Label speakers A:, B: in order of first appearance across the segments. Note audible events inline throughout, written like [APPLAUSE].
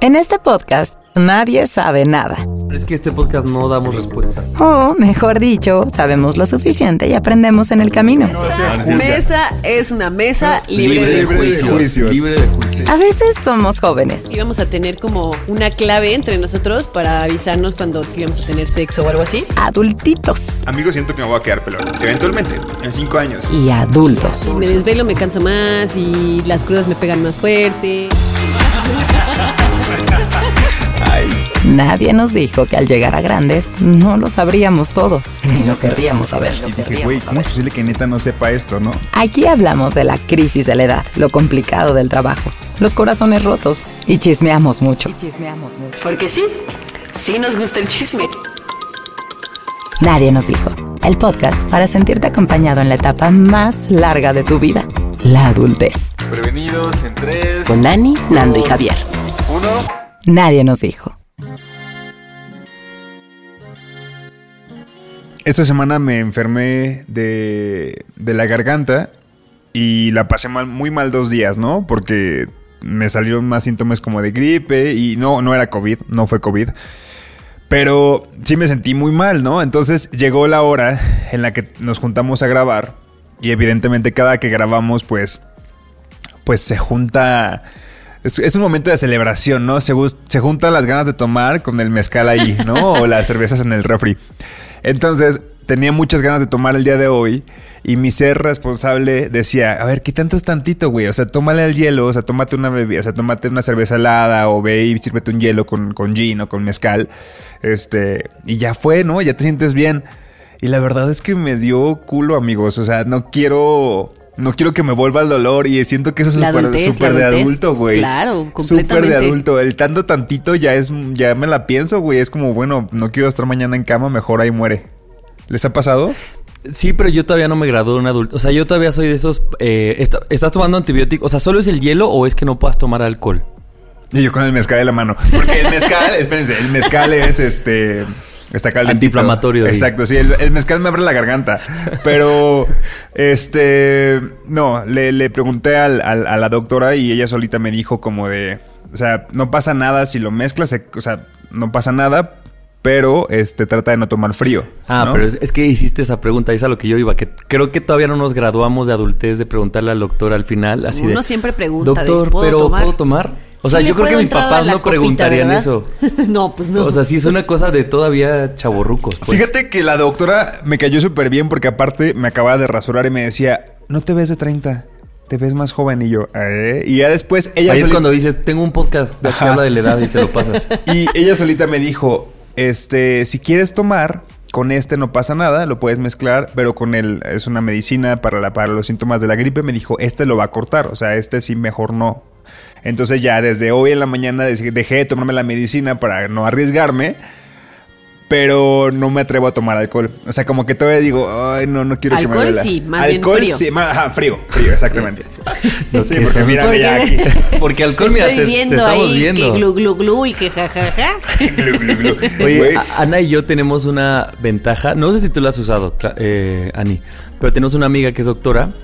A: En este podcast nadie sabe nada.
B: Es que este podcast no damos respuestas.
A: O, mejor dicho, sabemos lo suficiente y aprendemos en el camino.
C: Mesa es una mesa libre,
B: Libre
C: de
B: de
C: juicio.
B: juicios. Libre de juicios.
A: A veces somos jóvenes
C: Y vamos a tener como una clave entre nosotros para avisarnos cuando íbamos a tener sexo o algo así.
A: adultitos
D: Amigos, siento que me voy a quedar pelón. Eventualmente, en cinco años.
A: y adultos.
C: Si me desvelo me canso más y las crudas me pegan más fuerte.
D: Ay,
A: Nadie nos dijo que al llegar a grandes no lo sabríamos todo, ni lo querríamos saber.
D: y dije, güey, ¿cómo es posible que neta no sepa esto, no?
A: Aquí hablamos de la crisis de la edad, lo complicado del trabajo, los corazones rotos y chismeamos mucho. chismeamos mucho.
C: Porque sí, sí nos gusta el chisme.
A: Nadie nos dijo. El podcast para sentirte acompañado en la etapa más larga de tu vida, la adultez.
E: Prevenidos en 3,
A: Con Nani, Nando y Javier.
E: 1.
A: Nadie nos dijo.
D: Esta semana me enfermé de, de la garganta y la pasé mal, muy mal dos días, ¿no? Porque me salieron más síntomas como de gripe y no, no era COVID, no fue COVID. Pero sí me sentí muy mal, ¿no? Entonces llegó la hora en la que nos juntamos a grabar y evidentemente cada que grabamos pues pues se junta es, es un momento de celebración, ¿no? Se, se juntan las ganas de tomar con el mezcal ahí, ¿no? [LAUGHS] O las cervezas en el refri. Entonces, tenía muchas ganas de tomar el día de hoy y mi ser responsable decía, a ver, ¿qué tanto es tantito, güey? O sea, tómale el hielo, o sea, tómate una bebida, o sea, tómate una cerveza helada o ve y sírvete un hielo con, con gin o con mezcal. Este, y ya fue, ¿no? Ya te sientes bien. Y la verdad es que me dio culo, amigos. O sea, no quiero... No quiero que me vuelva el dolor y siento que eso es súper de
C: adultez.
D: adulto, güey.
C: Claro,
D: Súper de
C: completamente.
D: adulto. El tanto tantito ya es, ya me la pienso, güey. Es como, bueno, no quiero estar mañana en cama, mejor ahí muere. ¿Les ha pasado?
B: Sí, pero yo todavía no me gradué de un adulto. O sea, yo todavía soy de esos. eh, está- ¿Estás tomando antibiótico? O sea, ¿solo es el hielo o es que no puedas tomar alcohol?
D: Y yo con el mezcal de la mano. Porque el mezcal, [LAUGHS] espérense, el mezcal es este. Está.
B: Antiinflamatorio.
D: Exacto, sí, el, el mezcal me abre la garganta. Pero, [LAUGHS] este. No, le, le pregunté al- al- a la doctora y ella solita me dijo como de. O sea, no pasa nada si lo mezclas, o sea, no pasa nada, pero este trata de no tomar frío.
B: Ah,
D: ¿no?
B: pero es, es que hiciste esa pregunta, es a lo que yo iba, que creo que todavía no nos graduamos de adultez de preguntarle al doctor al final, así de...
C: Uno siempre pregunta de,
B: Doctor,
C: ¿puedo
B: pero
C: tomar?"
B: ¿puedo tomar? O sea,
C: Sí
B: yo creo que mis papás no
C: copita,
B: preguntarían
C: ¿verdad?
B: eso. [LAUGHS]
C: no, pues no.
B: O sea, sí es una cosa de todavía chaborrucos. pues.
D: Fíjate que la doctora me cayó súper bien porque aparte me acababa de rasurar y me decía, no te ves de 30, te ves más joven y yo, "¿Eh?". Y ya después ella...
B: Ahí es cuando dices, tengo un podcast que
D: Ajá.
B: habla de la edad y se lo pasas. [LAUGHS]
D: Y ella solita me dijo, este, si quieres tomar, con este no pasa nada, lo puedes mezclar, pero con el, es una medicina para, la, para los síntomas de la gripe, me dijo, este lo va a cortar, o sea, este sí mejor no. Entonces ya desde hoy en la mañana dej- dejé de tomarme la medicina para no arriesgarme. Pero no me atrevo a tomar alcohol. O sea, como que todavía digo, ay, no, no quiero que me
C: Alcohol sí, más bien
D: Alcohol
C: frío.
D: sí, más- ajá, frío, frío, exactamente. [LAUGHS] Sí,
B: que
D: porque mírame ya aquí. [LAUGHS]
B: Porque alcohol, mira,
C: Estoy
B: te, te
C: viendo
B: estamos
C: ahí
B: viendo.
C: que glu glu glu y que jajaja. [LAUGHS]
D: Glu, glu, glu.
B: Oye,
D: Güey,
B: a- Ana y yo tenemos una ventaja. No sé si tú la has usado, eh, Ani, pero tenemos una amiga que es doctora.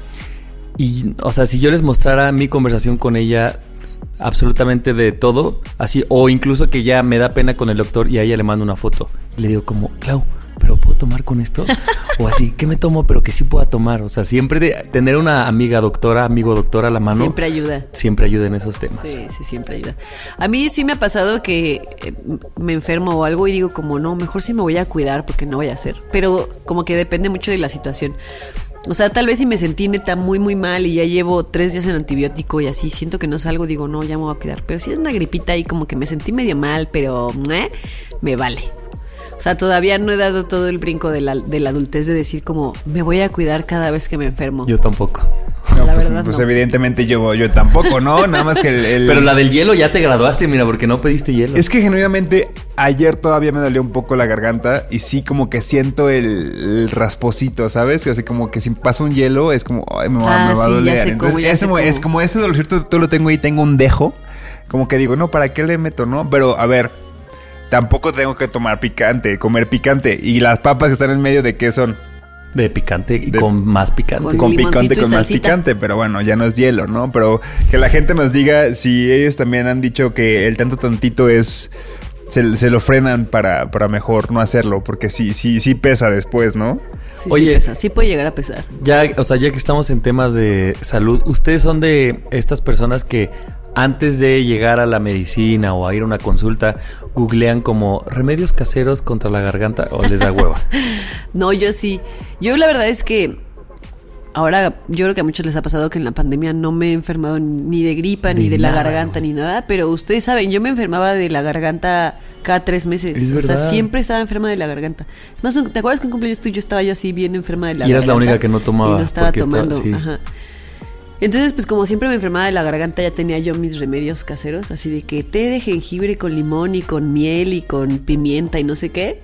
B: Y, o sea, si yo les mostrara mi conversación con ella absolutamente de todo, así, o incluso que ya me da pena con el doctor y a ella le mando una foto. Y le digo como, Clau, ¿pero puedo tomar con esto? [LAUGHS] O así, ¿qué me tomo? Pero que sí pueda tomar. O sea, siempre de tener una amiga doctora, amigo doctora a la mano.
C: Siempre ayuda.
B: Siempre ayuda en esos temas.
C: Sí, sí, siempre ayuda. A mí sí me ha pasado que eh, me enfermo o algo y digo como, no, mejor sí me voy a cuidar porque no voy a hacer. Pero como que depende mucho de la situación. O sea, tal vez si me sentí neta muy, muy mal y ya llevo tres días en antibiótico y así siento que no salgo, digo, no, ya me voy a cuidar. Pero si es una gripita y como que me sentí medio mal, pero ¿eh? me vale. O sea, todavía no he dado todo el brinco de la, de la adultez de decir como, me voy a cuidar cada vez que me enfermo.
B: Yo tampoco.
D: no,
C: la
D: pues,
C: verdad
D: pues
C: no.
D: evidentemente yo, yo tampoco, ¿no? [LAUGHS] Nada más que el- el
B: Pero la del hielo ya te graduaste, mira, porque no pediste hielo.
D: Es que genuinamente ayer todavía me dolió un poco la garganta y sí como que siento el, el rasposito, ¿sabes? O sea, como que si pasa un hielo es como, ay, me va,
C: Ah,
D: me va a
C: sí, ya
D: doler.
C: sé
D: Entonces,
C: cómo, ya
D: ese
C: sé
D: mo- es como ese dolorcito todo lo tengo ahí, tengo un dejo. Como que digo, no, ¿para qué le meto, no? Pero a ver, tampoco tengo que tomar picante, comer picante. Y las papas que están en medio de qué son?
B: De picante y
D: De-
B: con más picante.
C: Con
D: con picante,
C: y
D: con más picante, pero bueno, ya no es hielo, ¿no? Pero que la gente nos diga si ellos también han dicho que el tanto tantito es... Se, se lo frenan para, para mejor no hacerlo, porque sí, sí, sí pesa después, ¿no?
C: Sí,
B: Oye.
C: sí pesa, sí puede llegar a pesar.
B: Ya, o sea, ya que estamos en temas de salud, ¿ustedes son de estas personas que antes de llegar a la medicina o a ir a una consulta, googlean como remedios caseros contra la garganta o les da hueva? [LAUGHS]
C: No, yo sí. Yo la verdad es que ahora yo creo que a muchos les ha pasado que en la pandemia no me he enfermado ni de gripa, ni
B: De
C: la garganta, ni nada. Pero ustedes saben, yo me enfermaba de la garganta cada tres meses.
B: Es
C: o sea, siempre estaba enferma de la garganta. Es más, ¿te acuerdas que en cumpleaños tuyo estaba yo así bien enferma de la
B: Y eras la
C: garganta?
B: única que no tomaba,
C: Y no estaba- tomando.
B: sí.
C: Ajá. Entonces, pues como siempre me enfermaba de la garganta, ya tenía yo mis remedios caseros, así de que té de jengibre con limón y con miel y con pimienta y no sé qué.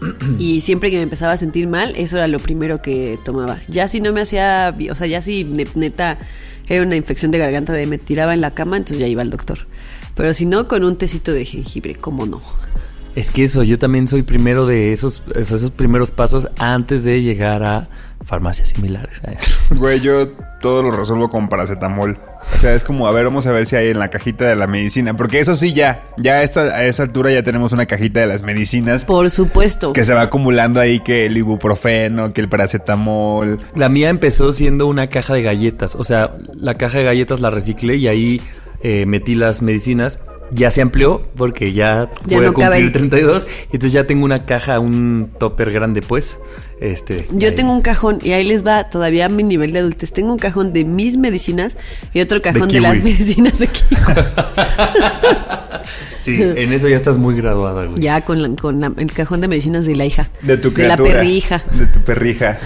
C: [CLEARS THROAT] Y siempre que me empezaba a sentir mal, eso era lo primero que tomaba. Ya si no me hacía, o sea, ya si ne- neta era una infección de garganta de me tiraba en la cama, entonces ya iba al doctor. Pero si no, con un tecito de jengibre, ¿cómo no?
B: Es que eso, yo también soy primero de esos, esos primeros pasos antes de llegar a farmacias similares. ¿sabes? [LAUGHS]
D: Güey, yo todo lo resuelvo con paracetamol. O sea, es como, a ver, vamos a ver si hay en la cajita de la medicina. Porque eso sí, ya, ya a esta, a esa altura ya tenemos una cajita de las medicinas
C: Por supuesto.
D: que se va acumulando ahí que el ibuprofeno, que el paracetamol.
B: La mía empezó siendo una caja de galletas. O sea, la caja de galletas la reciclé y ahí eh, metí las medicinas. Ya se amplió porque ya,
C: Ya
B: voy a
C: no caben.
B: cumplir 32. Y entonces ya tengo una caja, un topper grande, pues. Este,
C: Yo
B: ahí.
C: tengo un cajón, y ahí les va todavía mi nivel de adultez. Tengo un cajón de mis medicinas y otro cajón de, las medicinas de kiwi. [LAUGHS]
B: Sí, en eso ya estás muy graduada, güey.
C: ya con, la- con la- el cajón de medicinas de la hija.
D: De tu
C: De la
D: criatura.
C: perrija.
D: De tu perrija.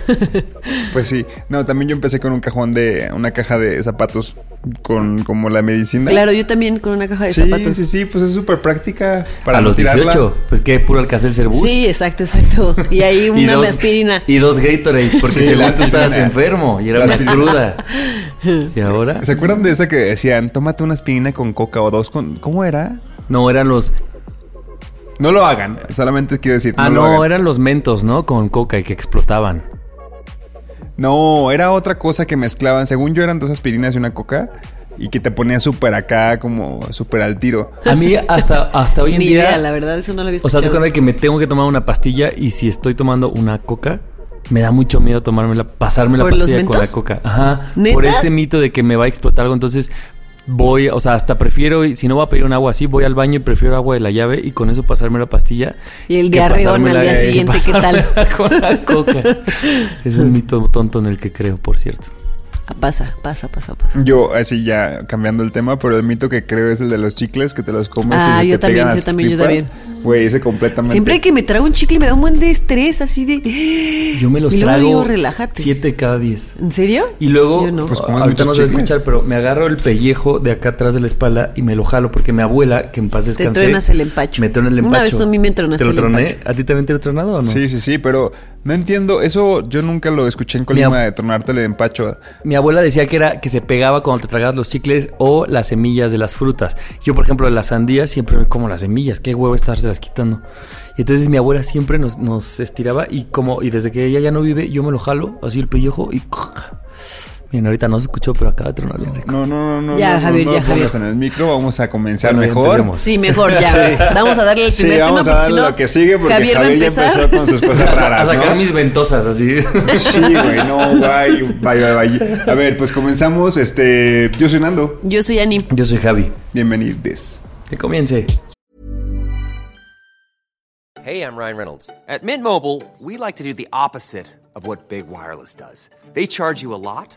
D: [LAUGHS] pues sí. No, también yo empecé con un cajón de... Una caja de zapatos con como la medicina.
C: Claro, yo también con una caja de
D: sí,
C: zapatos.
D: Sí, sí, pues es súper práctica para
B: a los
D: tirarla.
B: 18, pues que puro Alcacelser Boost.
C: Sí, exacto, exacto. Y ahí [LAUGHS]
B: Y
C: una
B: dos-
C: aspirina.
B: Y dos Gatorade, porque
D: Sí,
B: según tú estabas enfermo y era
D: La
B: una
D: aspirina.
B: cruda. [LAUGHS] [LAUGHS] ¿Y ahora?
D: ¿Se acuerdan de esa que decían, tómate una aspirina con coca o dos con... ¿Cómo era?
B: No, eran los...
D: No lo hagan, solamente quiero decir.
B: Ah, no, eran los mentos, ¿no? Con coca y que explotaban.
D: No, era otra cosa que mezclaban. Según yo eran dos aspirinas y una coca. Y que te ponía súper acá, como súper al tiro.
B: A mí [LAUGHS] hasta, hasta hoy en
C: Ni
B: día...
C: idea, la verdad, eso no lo había
B: O sea, se
C: escuchado.
B: cuenta que me tengo que tomar una pastilla y si estoy tomando una coca, me da mucho miedo tomármela, pasarme la
C: ¿Por los
B: pastilla con la coca. Ajá.
C: ¿Neta?
B: Por este mito de que me va a explotar algo. Entonces voy, o sea, hasta prefiero, si no voy a pedir un agua así, voy al baño y prefiero agua de la llave y con eso pasarme la pastilla.
C: Y el diarreón al día siguiente, ¿qué tal? [LAUGHS]
B: Con la coca. es un mito tonto en el que creo, por cierto.
C: Ah, pasa, pasa, pasa, pasa.
D: Yo, así ya cambiando el tema, pero el mito que creo es el de los chicles que te los comes.
C: Ah,
D: y
C: yo
D: te
C: también,
D: pegan
C: yo
D: las
C: también, yo
D: tripas. Güey, ese completamente.
C: Siempre que me trago un chicle me da un buen de estrés, así de...
B: Yo me los
C: Y luego
B: trago
C: digo, relájate.
B: siete cada diez.
C: ¿En serio?
B: Y luego,
C: Yo no.
D: Pues como
B: ahorita no se va a escuchar, pero me agarro el pellejo de acá atrás de la espalda y me lo jalo porque mi abuela, que en paz
C: Te
B: descanse,
C: truenas el empacho.
B: Me truena el
C: Una
B: empacho.
C: vez a mí me tronaste
B: ¿Te lo
C: el
B: troné?
C: empacho.
B: ¿A ti también te lo tronado o no?
D: Sí, sí, sí, pero no entiendo. Eso yo nunca lo escuché en Colima de tronarte el empacho.
B: Mi abuela decía que era que se pegaba cuando te tragabas los chicles o las semillas de las frutas. Yo, por ejemplo, de las sandías siempre me como las semillas. Qué huevo las quitando. Y entonces mi abuela siempre nos, nos estiraba y como y desde que ella ya no vive, yo me lo jalo, así el pellejo y... Bien, ahorita no se escuchó, pero acaba de tronar bien rico.
D: No, no, no, no.
C: Ya,
D: no,
C: Javier,
D: no,
C: ya,
D: no pongas
C: Javier.
D: en el micro. Vamos a comenzar
B: Bueno, ya
D: mejor.
B: empecemos.
C: Sí, mejor ya. [LAUGHS] Vamos a darle el
D: Sí,
C: primer
D: vamos
C: tema
D: a darle lo que sigue porque Javier,
C: a
D: ya empezó con sus cosas [LAUGHS]
B: a
D: raras,
B: sacar
D: ¿no?
B: mis ventosas así.
D: Sí, güey, no, guay, vaya, vaya. A ver, pues comenzamos. Este, yo soy Nando.
C: Yo soy Ani.
B: Yo soy Javi.
D: Bienvenidos.
B: Que comience.
E: Hey, I'm Ryan Reynolds. At Mint Mobile, we like to do the opposite of what Big Wireless does. They charge you a lot,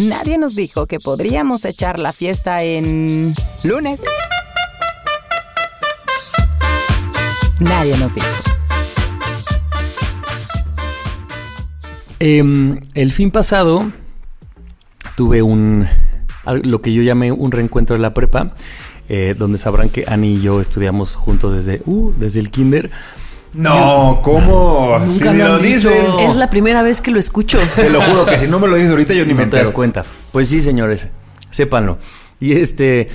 A: Nadie nos dijo que podríamos echar la fiesta en lunes. Nadie nos dijo.
B: Em, el fin pasado tuve un, lo que yo llamé un reencuentro de la prepa, eh, donde sabrán que Ani y yo estudiamos juntos desde, uh, desde el kinder.
D: No, ¿cómo?
B: Nunca
D: si
B: lo
D: dicen.
C: Es la primera vez que lo escucho.
D: Te lo juro que si no me lo dices ahorita yo ni me
B: no te das cuenta. Pues sí, señores, sépanlo. Y este,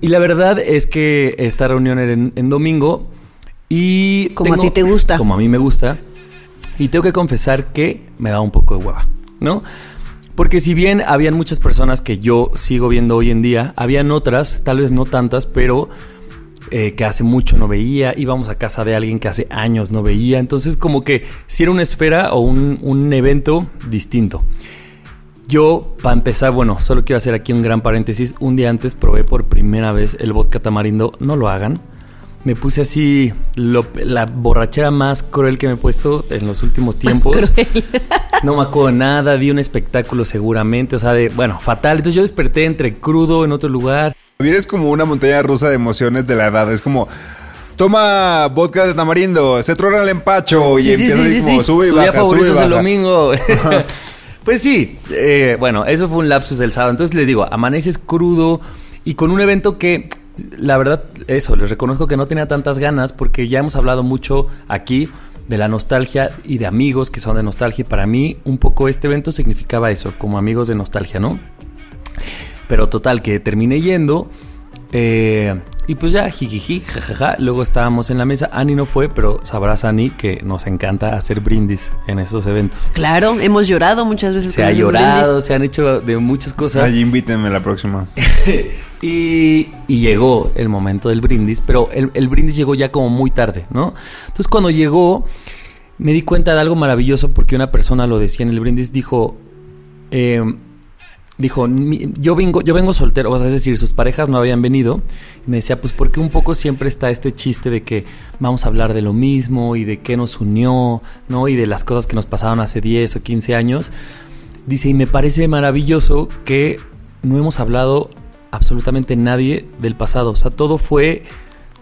B: y la verdad es que esta reunión era en, en domingo y
C: Como a ti te gusta.
B: Como a mí me gusta. Y tengo que confesar que me da un poco de hueva, ¿no? Porque si bien habían muchas personas que yo sigo viendo hoy en día, habían otras, tal vez no tantas, pero eh, que hace mucho no veía, íbamos a casa de alguien que hace años no veía, entonces como que si era una esfera o un, un evento distinto. Yo, para empezar, bueno, solo quiero hacer aquí un gran paréntesis. Un día antes probé por primera vez el vodka tamarindo. No lo hagan. Me puse así lo- la borrachera más cruel que me he puesto en los últimos tiempos.
C: cruel.
B: No me acuerdo nada, di un espectáculo seguramente, o sea, de, bueno, fatal. Entonces yo desperté entre crudo en otro lugar.
D: Vienes como una montaña rusa de emociones de la edad. Es como, toma vodka de tamarindo, se trona el empacho y
C: Sí,
D: empieza
C: sí,
D: como sube y
B: Su día
D: baja, sube y
B: es el
D: baja.
B: domingo. [LAUGHS] [LAUGHS] pues sí, eh, bueno, eso fue un lapsus del sábado. Entonces les digo, amaneces crudo y con un evento que, la verdad, eso, les reconozco que no tenía tantas ganas porque ya hemos hablado mucho aquí de la nostalgia y de amigos que son de nostalgia. Y para mí, un poco este evento significaba eso, como amigos de nostalgia, ¿no? Pero total, que terminé yendo. eh, y pues ya, jijiji, jajaja. Luego estábamos en la mesa. Ani no fue, pero sabrás, Ani, que nos encanta hacer brindis en esos eventos.
C: Claro, hemos llorado muchas veces
B: Se
C: con
B: ha llorado,
C: brindis.
B: se han hecho de muchas cosas.
D: Ay, invítenme la próxima. [LAUGHS]
B: Y, y llegó el momento del brindis, pero el, el brindis llegó ya como muy tarde, ¿no? Entonces cuando llegó, me di cuenta de algo maravilloso porque una persona lo decía en el brindis, dijo, eh, dijo, "Mi- yo vengo, yo vengo soltero, o sea, es decir, sus parejas no habían venido. Y me decía, pues porque un poco siempre está este chiste de que vamos a hablar de lo mismo y de qué nos unió, ¿no? Y de las cosas que nos pasaron hace 10 o 15 años. Dice, y me parece maravilloso que no hemos hablado absolutamente nadie del pasado. O sea, todo fue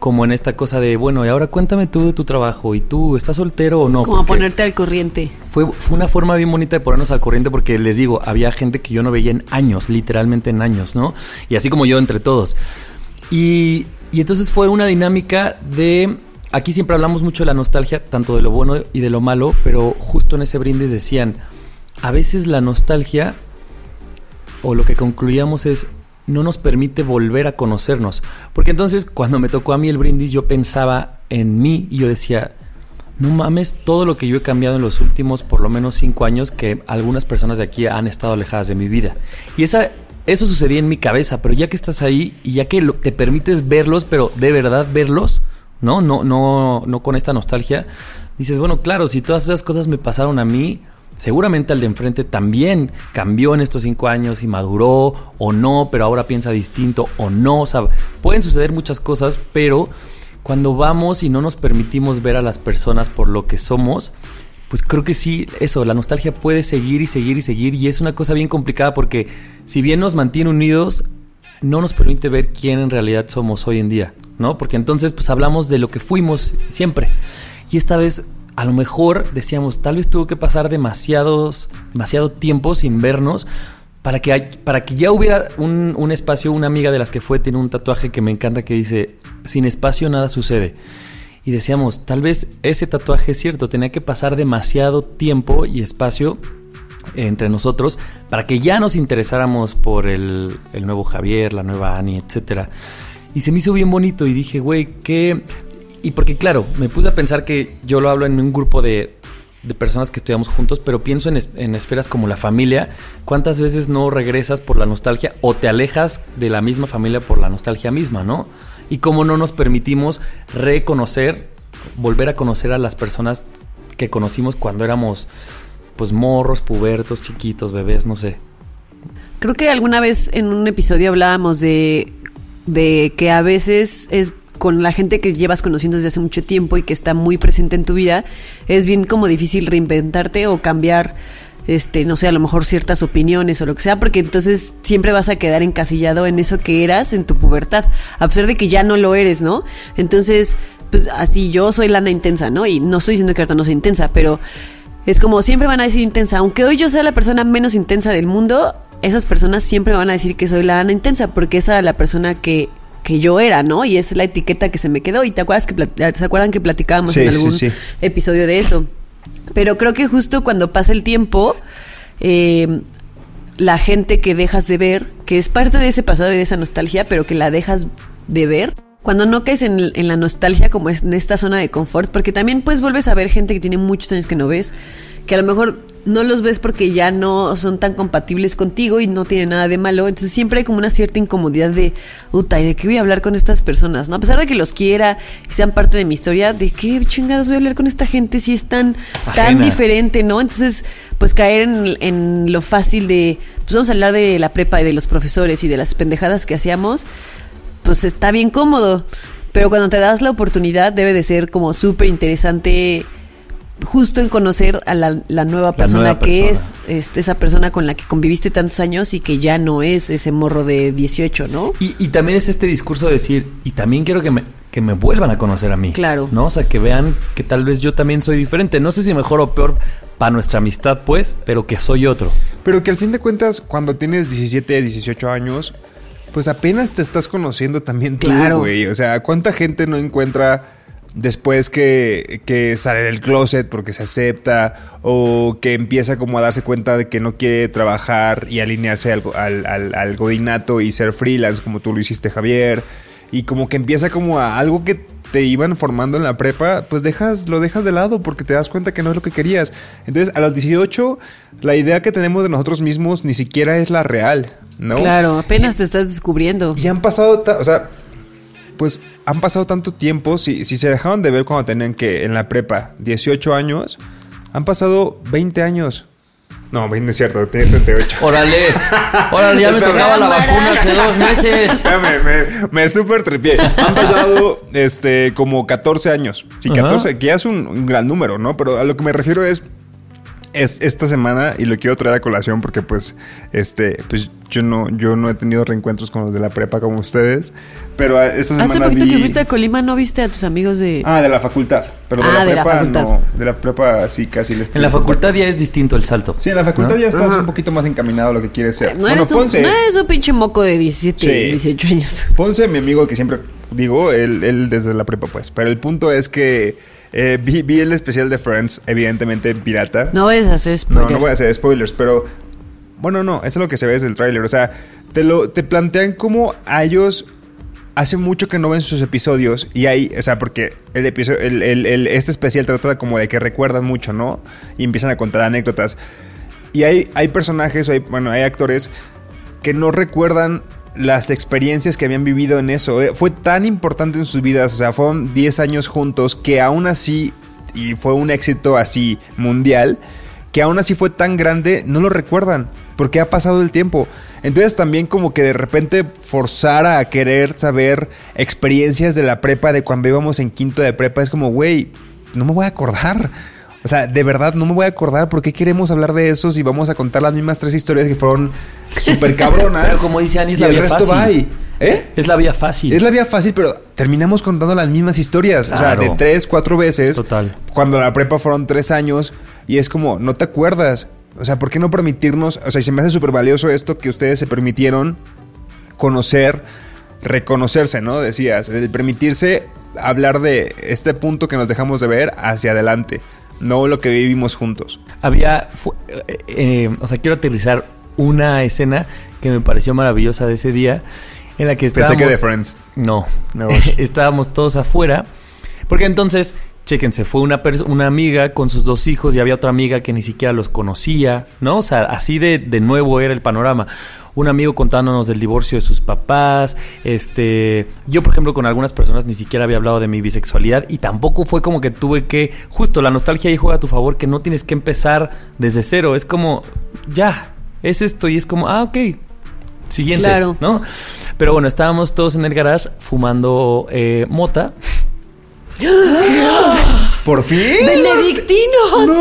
B: como en esta cosa de, bueno, y ahora cuéntame tú de tu trabajo. ¿Y tú estás soltero o no?
C: Como a
B: Porque
C: ponerte al corriente.
B: fue, fue una forma bien bonita de ponernos al corriente porque les digo, había gente que yo no veía en años, literalmente en años, ¿no? Y así como yo entre todos. Y, y entonces fue una dinámica de... Aquí siempre hablamos mucho de la nostalgia, tanto de lo bueno y de lo malo, pero justo en ese brindis decían, a veces la nostalgia, o lo que concluíamos es, no nos permite volver a conocernos. Porque entonces cuando me tocó a mí el brindis, yo pensaba en mí y yo decía, no mames todo lo que yo he cambiado en los últimos por lo menos cinco años que algunas personas de aquí han estado alejadas de mi vida. Y esa, eso sucedía en mi cabeza, pero ya que estás ahí y ya que lo- te permites verlos, pero de verdad verlos, ¿no? No, no, no con esta nostalgia, dices, bueno, claro, si todas esas cosas me pasaron a mí, seguramente al de enfrente también cambió en estos cinco años y maduró o no, pero ahora piensa distinto o no. O sea, pueden suceder muchas cosas, pero cuando vamos y no nos permitimos ver a las personas por lo que somos, pues creo que sí, eso, la nostalgia puede seguir y seguir y seguir y es una cosa bien complicada porque si bien nos mantiene unidos, no nos permite ver quién en realidad somos hoy en día, ¿no? Porque entonces pues hablamos de lo que fuimos siempre. Y esta vez a lo mejor decíamos, tal vez tuvo que pasar demasiados, demasiado tiempo sin vernos para que, para que ya hubiera un, un espacio, una amiga de las que fue tiene un tatuaje que me encanta que dice, sin espacio nada sucede. Y decíamos, tal vez ese tatuaje es cierto, tenía que pasar demasiado tiempo y espacio entre nosotros para que ya nos interesáramos por el, el nuevo Javier, la nueva Ani, etcétera. Y se me hizo bien bonito y dije, güey, qué... Y porque claro, me puse a pensar que yo lo hablo en un grupo de, de personas que estudiamos juntos, pero pienso en, es- en esferas como la familia. ¿Cuántas veces no regresas por la nostalgia o te alejas de la misma familia por la nostalgia misma, no? Y cómo no nos permitimos reconocer, volver a conocer a las personas que conocimos cuando éramos pues morros, pubertos, chiquitos, bebés, no sé.
C: Creo que alguna vez en un episodio hablábamos de, de que a veces es con la gente que llevas conociendo desde hace mucho tiempo y que está muy presente en tu vida, es bien como difícil reinventarte o cambiar, este, no sé, a lo mejor ciertas opiniones o lo que sea, porque entonces siempre vas a quedar encasillado en eso que eras en tu pubertad, a pesar de que ya no lo eres, ¿no? Entonces, pues así yo soy lana intensa, ¿no? Y no estoy diciendo que ahorita no soy intensa, pero es como siempre van a decir intensa, aunque hoy yo sea la persona menos intensa del mundo, esas personas siempre van a decir que soy la Ana intensa, porque esa era la persona que, que yo era, ¿no? Y es la etiqueta que se me quedó. Y te acuerdas que se acuerdan que platicábamos
D: Sí,
C: en
D: sí,
C: algún
D: sí.
C: episodio de eso. Pero creo que justo cuando pasa el tiempo, eh, la gente que dejas de ver, que es parte de ese pasado y de esa nostalgia, pero que la dejas de ver. Cuando no caes en, en la nostalgia como es en esta zona de confort, porque también pues vuelves a ver gente que tiene muchos años que no ves, que a lo mejor no los ves porque ya no son tan compatibles contigo y no tiene nada de malo, entonces siempre hay como una cierta incomodidad de, uta, ¿y de qué voy a hablar con estas personas? ¿no? A pesar de que los quiera y sean parte de mi historia, ¿de qué chingados voy a hablar con esta gente si es tan, tan diferente, ¿no? Entonces, pues caer en, en lo fácil de, pues vamos a hablar de la prepa y de los profesores y de las pendejadas que hacíamos, pues está bien cómodo. Pero cuando te das la oportunidad, debe de ser como súper interesante justo en conocer a la, la nueva persona
B: nueva
C: que
B: persona.
C: es este, esa persona con la que conviviste tantos años y que ya no es ese morro de 18, ¿no?
B: Y, y también es este discurso de decir, y también quiero que me, que me vuelvan a conocer a mí.
C: Claro.
B: ¿No? O sea, que vean que tal vez yo también soy diferente. No sé si mejor o peor para nuestra amistad, pues, pero que soy otro.
D: Pero que al fin de cuentas, cuando tienes 17, 18 años, pues apenas te estás conociendo también tú,
C: Claro.
D: güey. O sea, ¿cuánta gente no encuentra después que, que sale del closet porque se acepta o que empieza como a darse cuenta de que no quiere trabajar y alinearse al, al, al- al godinato y ser freelance como tú lo hiciste, Javier? Y como que empieza como a algo que te iban formando en la prepa, pues dejas, lo dejas de lado porque te das cuenta que no es lo que querías. Entonces, a los 18, la idea que tenemos de nosotros mismos ni siquiera es la real, ¿no?
C: Claro, apenas te estás descubriendo.
D: Y han pasado, o sea, pues han pasado tanto tiempo, si, si se dejaron de ver cuando tenían que en la prepa 18 años, han pasado 20 años. No, 20 es cierto, tienes 38.
B: Órale, órale, ya me tocaba la vacuna hace dos meses.
D: Ya me, me, me super tripié. Han pasado este, como 14 años. Sí,
B: Ajá.
D: 14, que ya es un, un gran número, ¿no? Pero a lo que me refiero es, es esta semana, y lo quiero traer a colación porque pues, este, pues yo no, yo no he tenido reencuentros con los de la prepa como ustedes. Pero esta semana
C: Hace poquito
D: vi-
C: que fuiste a Colima, ¿no viste a tus amigos de...?
D: Ah, de la facultad. Pero de
C: Ah,
D: la
C: de la
D: prepa
C: facultad.
D: no. De la prepa sí casi les
B: En la facultad ya es distinto el salto.
D: Sí, en la facultad
B: ¿no?
D: ya estás un poquito más encaminado a lo que quieres ser.
C: no, eres un, no eres un pinche moco de 17,
D: Sí.
C: 18 años.
D: Ponce, mi amigo que siempre digo, él, él desde la prepa, pues. Pero el punto es que eh, vi, vi el especial de Friends, evidentemente pirata.
C: No vayas a hacer
D: no,
C: spoiler.
D: no voy a hacer spoilers, pero bueno, no, eso es lo que se ve desde el tráiler. O sea, te lo te plantean como a ellos hace mucho que no ven sus episodios y hay, o sea, porque el episodio, el, el- el- este especial trata como de que recuerdan mucho, ¿no? Y empiezan a contar anécdotas. Y hay, hay personajes, o hay, bueno, hay actores que no recuerdan las experiencias que habían vivido en eso. Eh, Fue tan importante en sus vidas, o sea, fueron 10 años juntos que aún así, y fue un éxito así mundial, que aún así fue tan grande, no lo recuerdan, porque ha pasado el tiempo. Entonces también como que de repente forzar a querer saber experiencias de la prepa, de cuando íbamos en quinto de prepa, es como, güey, no me voy a acordar. O sea, de verdad no me voy a acordar por qué queremos hablar de eso si vamos a contar las mismas tres historias que fueron súper cabronas.
B: Pero como dice Ani, es
D: y
B: la
D: el
B: vía
D: resto
B: fácil.
D: va ahí. ¿Eh?
B: Es la vía fácil.
D: Es la vía fácil, pero terminamos contando las mismas historias. O sea, de tres, cuatro veces.
B: Total.
D: Cuando la prepa fueron tres años y es como, no te acuerdas. O sea, ¿por qué no permitirnos? O sea, y se me hace súper valioso esto que ustedes se permitieron conocer, reconocerse, ¿no? Decías, el permitirse hablar de este punto que nos dejamos de ver hacia adelante, no lo que vivimos juntos.
B: Había, eh, eh, o sea, quiero aterrizar una escena que me pareció maravillosa de ese día, en la que
D: Pensé
B: estábamos...
D: que de Friends.
B: No,
D: No. [LAUGHS]
B: estábamos todos afuera, porque entonces, chéquense, fue una, una amiga con sus dos hijos y había otra amiga que ni siquiera los conocía, ¿no? O sea, así de, de nuevo era el panorama. Un amigo contándonos del divorcio de sus papás, este, yo por ejemplo con algunas personas ni siquiera había hablado de mi bisexualidad y tampoco fue como que tuve que, justo la nostalgia ahí juega a tu favor, que no tienes que empezar desde cero, es como, ya, es esto y es como, ah, ok, siguiente,
C: Claro.
B: ¿no? Pero bueno, estábamos todos en el garage fumando eh, mota. [GASPS]
D: ¿Por fin?
C: ¡Benedictinos!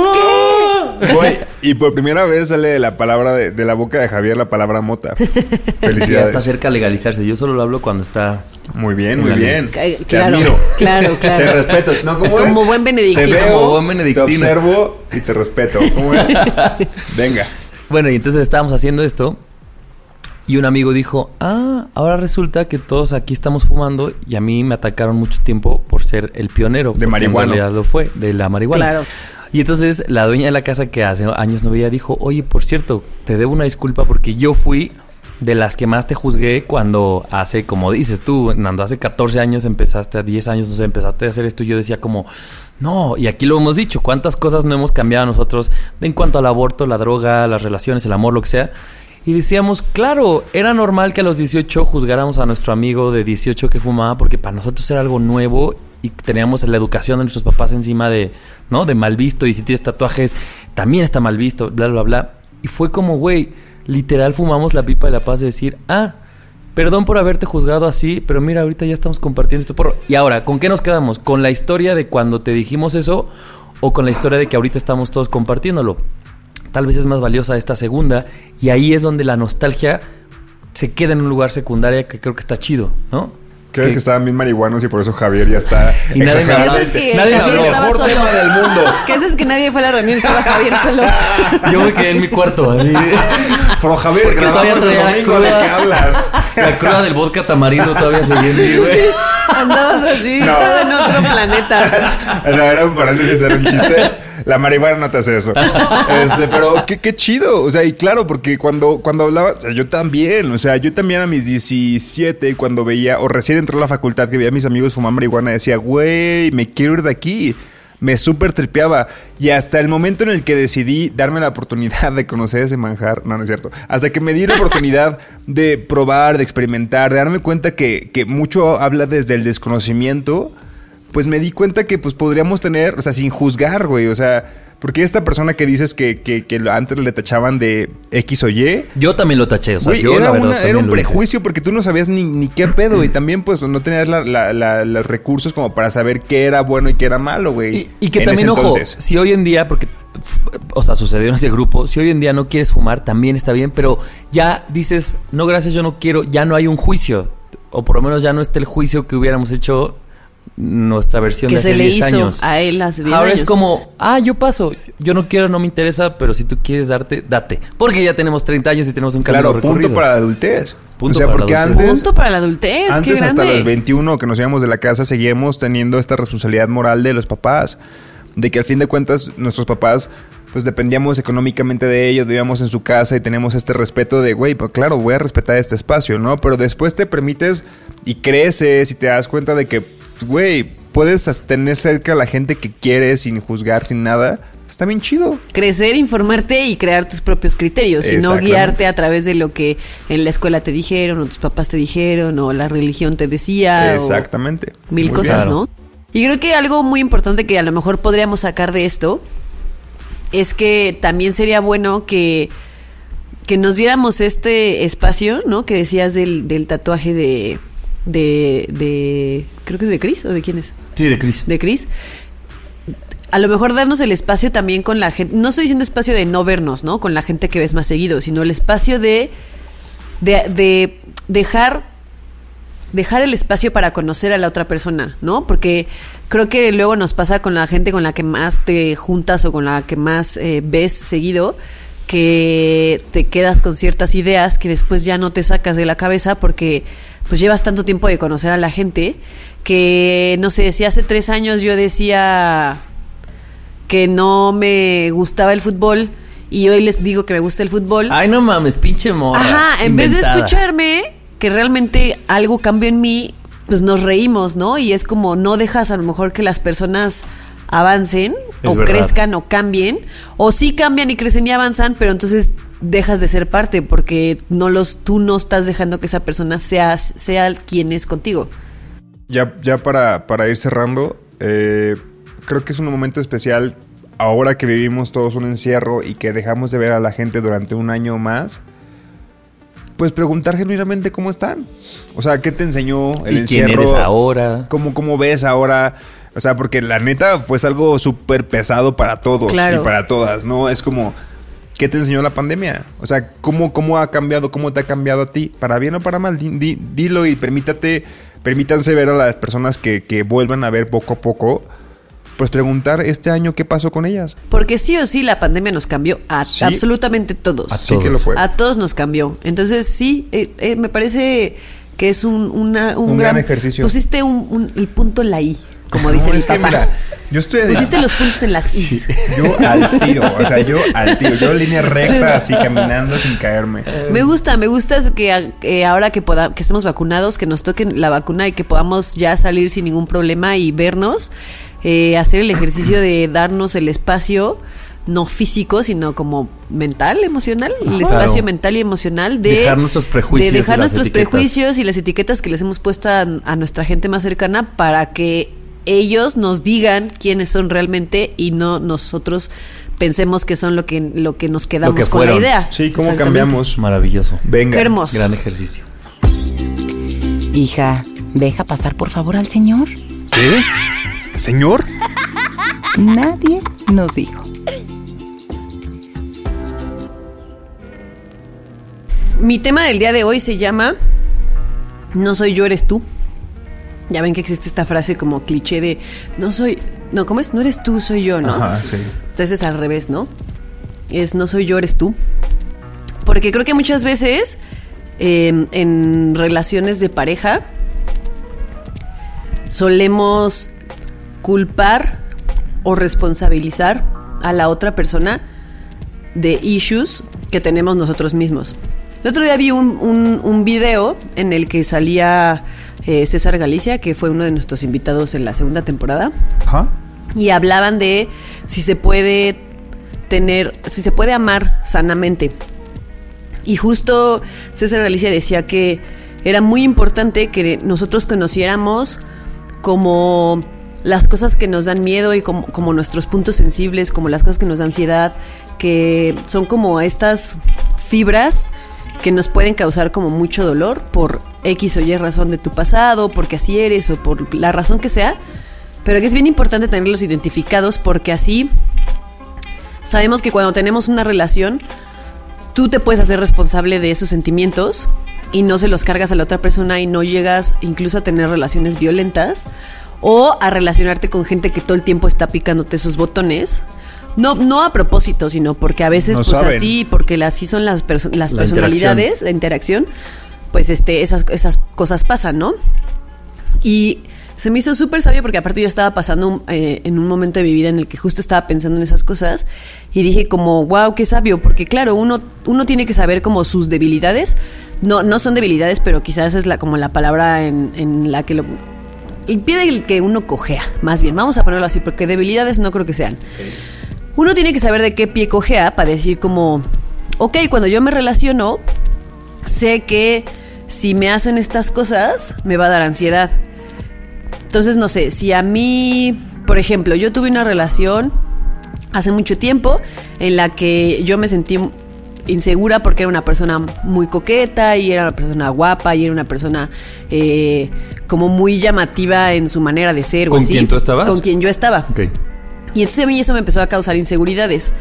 D: Güey, y por primera vez sale de la palabra de, de la boca de Javier la palabra mota. [LAUGHS]
B: Ya está
D: Felicidades.
B: cerca de legalizarse. Yo solo lo hablo cuando está.
D: Muy bien, muy bien. Te
C: claro,
D: admiro.
C: claro, claro.
D: Te respeto. ¿No, ¿cómo
C: Como
D: es?
C: buen benedictino.
D: Te veo,
B: Como buen benedictino.
D: Te observo y te respeto. ¿Cómo es? [LAUGHS] Venga.
B: Bueno, y entonces estábamos haciendo esto. Y un amigo dijo, ah, ahora resulta que todos aquí estamos fumando y a mí me atacaron mucho tiempo por ser el pionero. porque
D: marihuana.
B: En realidad lo fue, de la marihuana.
C: Claro.
B: Y entonces la dueña de la casa que hace años no veía dijo, oye, por cierto, te debo una disculpa porque yo fui de las que más te juzgué cuando hace, como dices tú, Nando, hace 14 años empezaste, a 10 años, no sé, empezaste a hacer esto y yo decía como, no, y aquí lo hemos dicho, cuántas cosas no hemos cambiado nosotros en cuanto al aborto, la droga, las relaciones, el amor, lo que sea. Y decíamos, claro, era normal que a los 18 juzgáramos a nuestro amigo de 18 que fumaba porque para nosotros era algo nuevo y teníamos la educación de nuestros papás encima de, ¿no? De mal visto y si tienes tatuajes también está mal visto, bla, bla, bla. Y fue como, güey, literal fumamos la pipa de la paz de decir, ah, perdón por haberte juzgado así, pero mira, ahorita ya estamos compartiendo esto porro. Y ahora, ¿con qué nos quedamos? ¿Con la historia de cuando te dijimos eso o con la historia de que ahorita estamos todos compartiéndolo? Tal vez es más valiosa esta segunda y ahí es donde la nostalgia se queda en un lugar secundario que creo que está chido, ¿no?
D: Creo
B: Que-
D: que estaban bien marihuanos y por eso Javier ya está.
B: Y nadie me
C: ¿Qué
B: habló.
C: haces que
B: Nadie me
C: Javier
B: habló.
C: estaba
D: Mejor
C: solo?
D: tema del mundo.
C: ¿Qué haces que nadie fue a la reunión estaba Javier solo?
B: Yo me quedé en mi cuarto, así.
D: Pero Javier,
B: Porque todavía traía
D: ¿de qué hablas?
B: La cruda del vodka tamarindo todavía en mí, güey.
C: Andabas así,
D: No.
C: todo en otro planeta. [LAUGHS]
D: No, era un paréntesis, era un chiste. La marihuana no te hace eso. Este, pero qué, qué chido. O sea, y claro, porque cuando, cuando hablaba, o sea, yo también, o sea, yo también a mis 17, cuando veía, o recién entré a la facultad, que veía a mis amigos fumar marihuana, decía, güey, me quiero ir de aquí. Me súper tripeaba. Y hasta el momento en el que decidí darme la oportunidad de conocer ese manjar, no, no es cierto. Hasta que me di la oportunidad de probar, de experimentar, de darme cuenta que, que mucho habla desde el desconocimiento pues me di cuenta que pues podríamos tener, o sea, sin juzgar, güey, o sea, porque esta persona que dices que, que, que antes le tachaban de X o Y,
B: Yo también lo taché, o sea, yo
D: era,
B: la verdad
D: una- era un prejuicio porque tú no sabías ni, ni qué pedo y [CLEARS THROAT] también pues no tenías la- la- la- los recursos como para saber qué era bueno y qué era malo, güey.
B: Y, y que
D: en
B: también, ojo, si hoy en día, porque, o sea, sucedió en ese grupo, si hoy en día no quieres fumar, también está bien, pero ya dices, no, gracias, yo no quiero, ya no hay un juicio, o por lo menos ya no está el juicio que hubiéramos hecho nuestra versión
C: Que
B: de hace
C: se le
B: 10
C: hizo
B: años.
C: a él hace 10
B: Ahora
C: años.
B: es como, ah, yo paso, yo no quiero, no me interesa, pero si tú quieres darte, date. Porque ya tenemos 30 años y tenemos un camino
D: Claro,
B: recorrido.
D: punto para la adultez.
B: Punto
D: o sea,
B: para la
D: porque
B: adultez.
D: antes...
C: Punto para la adultez, qué
D: Antes hasta
C: grande.
D: los 21 que nos íbamos de la casa seguíamos teniendo esta responsabilidad moral de los papás. De que al fin de cuentas nuestros papás pues dependíamos económicamente de ellos, vivíamos en su casa y tenemos este respeto de, güey, pues claro, voy a respetar este espacio, ¿no? Pero después te permites y creces y te das cuenta de que, güey, puedes tener cerca a la gente que quieres sin juzgar, sin nada. Está bien chido.
C: Crecer, informarte y crear tus propios criterios y no guiarte a través de lo que en la escuela te dijeron o tus papás te dijeron o la religión te decía. o-
D: Exactamente.
C: mil
D: Muy
C: cosas,
B: bien.
C: ¿no? Y creo que algo muy importante que a lo mejor podríamos sacar de esto es que también sería bueno que, que nos diéramos este espacio, ¿no? Que decías del, del tatuaje de, de, de... Creo que es de Chris o de quién es?
B: Sí, de Cris.
C: De Chris. A lo mejor darnos el espacio también con la gente. No estoy diciendo espacio de no vernos, ¿no? Con la gente que ves más seguido, sino el espacio de. de, de dejar. Dejar el espacio para conocer a la otra persona, ¿no? Porque creo que luego nos pasa con la gente con la que más te juntas o con la que más eh, ves seguido, que te quedas con ciertas ideas que después ya no te sacas de la cabeza porque pues llevas tanto tiempo de conocer a la gente que, no sé, si hace tres años yo decía que no me gustaba el fútbol y hoy les digo que me gusta el fútbol.
B: Ay, no mames, pinche morra.
C: Ajá, en vez de escucharme que realmente algo cambió en mí, pues nos reímos, ¿no? Y es como no dejas a lo mejor que las personas avancen
B: Es
C: o
B: verdad.
C: crezcan o cambien, o sí cambian y crecen y avanzan, pero entonces dejas de ser parte porque no los tú no estás dejando que esa persona sea sea quien es contigo.
D: Ya, ya para, para ir cerrando, eh, creo que es un momento especial ahora que vivimos todos un encierro y que dejamos de ver a la gente durante un año más. Pues preguntar genuinamente cómo están. O sea, ¿qué te enseñó el
B: ¿Y quién
D: encierro?
B: eres ahora?
D: ¿Cómo, ¿Cómo ves ahora? O sea, porque la neta fue algo súper pesado para todos
C: Claro.
D: y para todas, ¿no? Es como, ¿qué te enseñó la pandemia? O sea, ¿cómo, ¿cómo ha cambiado, cómo te ha cambiado a ti? ¿Para bien o para mal? Di- di- dilo y permítate, permítanse ver a las personas que, que vuelvan a ver poco a poco. pues preguntar este año qué pasó con ellas.
C: Porque sí o sí la pandemia nos cambió a
D: Sí.
C: absolutamente todos.
D: Sí que lo fue.
C: A todos nos cambió. Entonces sí, eh, eh, me parece que es un, una- un,
D: Un gran ejercicio.
C: Pusiste un, un- el punto en la I, como
D: No,
C: dice mi papá.
D: mira, yo estoy
C: Pusiste los puntos en las Is.
D: Yo al [LAUGHS] tiro, o sea, yo al tiro, yo línea recta así caminando sin caerme.
C: Me gusta, me gusta que eh, ahora que poda- que estemos vacunados, que nos toquen la vacuna y que podamos ya salir sin ningún problema y vernos, eh, hacer el ejercicio de darnos el espacio, no físico, sino como mental, emocional, el
B: Claro.
C: espacio mental y emocional de
B: Dejar nuestros prejuicios
C: de
B: y
C: dejar
B: las
C: nuestros
B: etiquetas.
C: prejuicios y las etiquetas que les hemos puesto a, a nuestra gente más cercana para que ellos nos digan quiénes son realmente y no nosotros pensemos que son lo que lo que nos quedamos
B: que
C: con la idea.
D: Sí, ¿cómo cambiamos?
B: Maravilloso.
D: Venga.
C: Qué hermoso.
B: Gran ejercicio.
A: Hija, deja pasar por favor al señor.
D: ¿Qué? ¿Señor?
A: Nadie nos dijo.
C: Mi tema del día de hoy se llama No soy yo, eres tú. Ya ven que existe esta frase como cliché de no soy, no, ¿cómo es? No eres tú, soy yo, ¿no?
D: Ajá, sí.
C: Entonces es al revés, ¿no? Es no soy yo, eres tú. Porque creo que muchas veces eh, en relaciones de pareja solemos culpar o responsabilizar a la otra persona de issues que tenemos nosotros mismos. El otro día vi un, un- un video en el que salía eh, César Galicia, que fue uno de nuestros invitados en la segunda temporada,
D: Ajá.
C: y hablaban de si se puede tener, si se puede amar sanamente. Y justo César Galicia decía que era muy importante que nosotros conociéramos como las cosas que nos dan miedo y como, como nuestros puntos sensibles, como las cosas que nos dan ansiedad, que son como estas fibras que nos pueden causar como mucho dolor por X o Y razón de tu pasado, porque así eres o por la razón que sea, pero que es bien importante tenerlos identificados porque así sabemos que cuando tenemos una relación, tú te puedes hacer responsable de esos sentimientos y no se los cargas a la otra persona y no llegas incluso a tener relaciones violentas o a relacionarte con gente que todo el tiempo está picándote sus botones. No, no a propósito, sino porque a veces,
D: No
C: pues
D: saben.
C: así, porque así son las, perso- las
B: La
C: personalidades, la interacción, pues este, esas, esas cosas pasan, ¿no? Y se me hizo súper sabio porque aparte yo estaba pasando un- eh, en un momento de mi vida en el que justo estaba pensando en esas cosas y dije como, wow, qué sabio, porque claro, uno, uno tiene que saber como sus debilidades. No, no son debilidades, pero quizás es la, como la palabra en, en la que lo... El pie del que uno cojea, más bien, vamos a ponerlo así, porque debilidades no creo que sean. Uno tiene que saber de qué pie cojea para decir como, ok, cuando yo me relaciono, sé que si me hacen estas cosas, me va a dar ansiedad. Entonces, no sé, si a mí, por ejemplo, yo tuve una relación hace mucho tiempo en la que yo me sentí insegura porque era una persona muy coqueta y era una persona guapa y era una persona eh, como muy llamativa en su manera de ser. o
B: ¿Con
C: así.
B: quién tú estabas?
C: Con quien yo estaba. Y entonces a mí eso me empezó a causar inseguridades.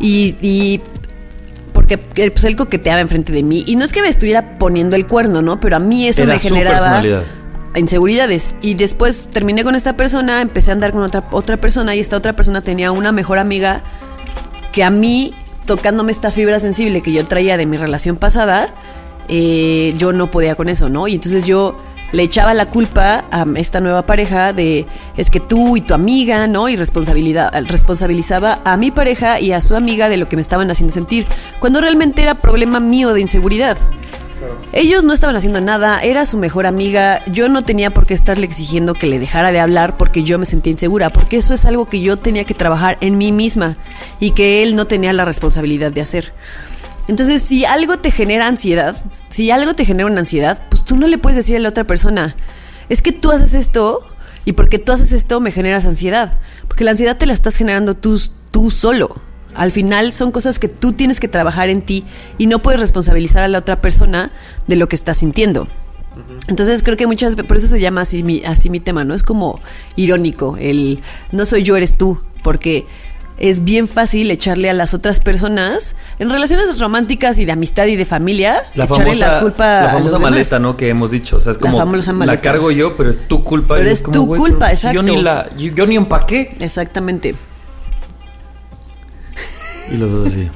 C: Y, y porque eh, pues él coqueteaba enfrente de mí. Y no es que me estuviera poniendo el cuerno, ¿no? Pero a mí eso
B: Era
C: me
B: su
C: generaba inseguridades. Y después terminé con esta persona, empecé a andar con otra, otra persona y esta otra persona tenía una mejor amiga que a mí, tocándome esta fibra sensible que yo traía de mi relación pasada, eh, yo no podía con eso, ¿no? Y entonces yo le echaba la culpa a esta nueva pareja de es que tú y tu amiga, ¿no? Y responsabilidad, responsabilizaba a mi pareja y a su amiga de lo que me estaban haciendo sentir, cuando realmente era problema mío de inseguridad. Ellos no estaban haciendo nada, era su mejor amiga, yo no tenía por qué estarle exigiendo que le dejara de hablar porque yo me sentía insegura, porque eso es algo que yo tenía que trabajar en mí misma y que él no tenía la responsabilidad de hacer. Entonces, si algo te genera ansiedad, si algo te genera una ansiedad, pues tú no le puedes decir a la otra persona, es que tú haces esto y porque tú haces esto me generas ansiedad, porque la ansiedad te la estás generando tú, tú solo. Al final son cosas que tú tienes que trabajar en ti y no puedes responsabilizar a la otra persona de lo que estás sintiendo. Entonces creo que muchas veces, por eso se llama así mi, así mi tema, ¿no? Es como irónico, el no soy yo, eres tú, porque es bien fácil echarle a las otras personas, en relaciones románticas y de amistad y de familia,
B: La
C: echarle
B: famosa,
C: la culpa
B: la
C: a los
B: famosa
C: demás.
B: maleta, ¿no? Que hemos dicho. O sea, es
C: La
B: como.
C: famosa maleta.
B: La cargo yo, pero es tu culpa.
C: Pero
B: Y
C: es
B: como,
C: tu culpa,
B: pero si Yo
C: exacto.
B: ni, la, yo, yo ni empaqué.
C: Exactamente.
B: Y los dos así.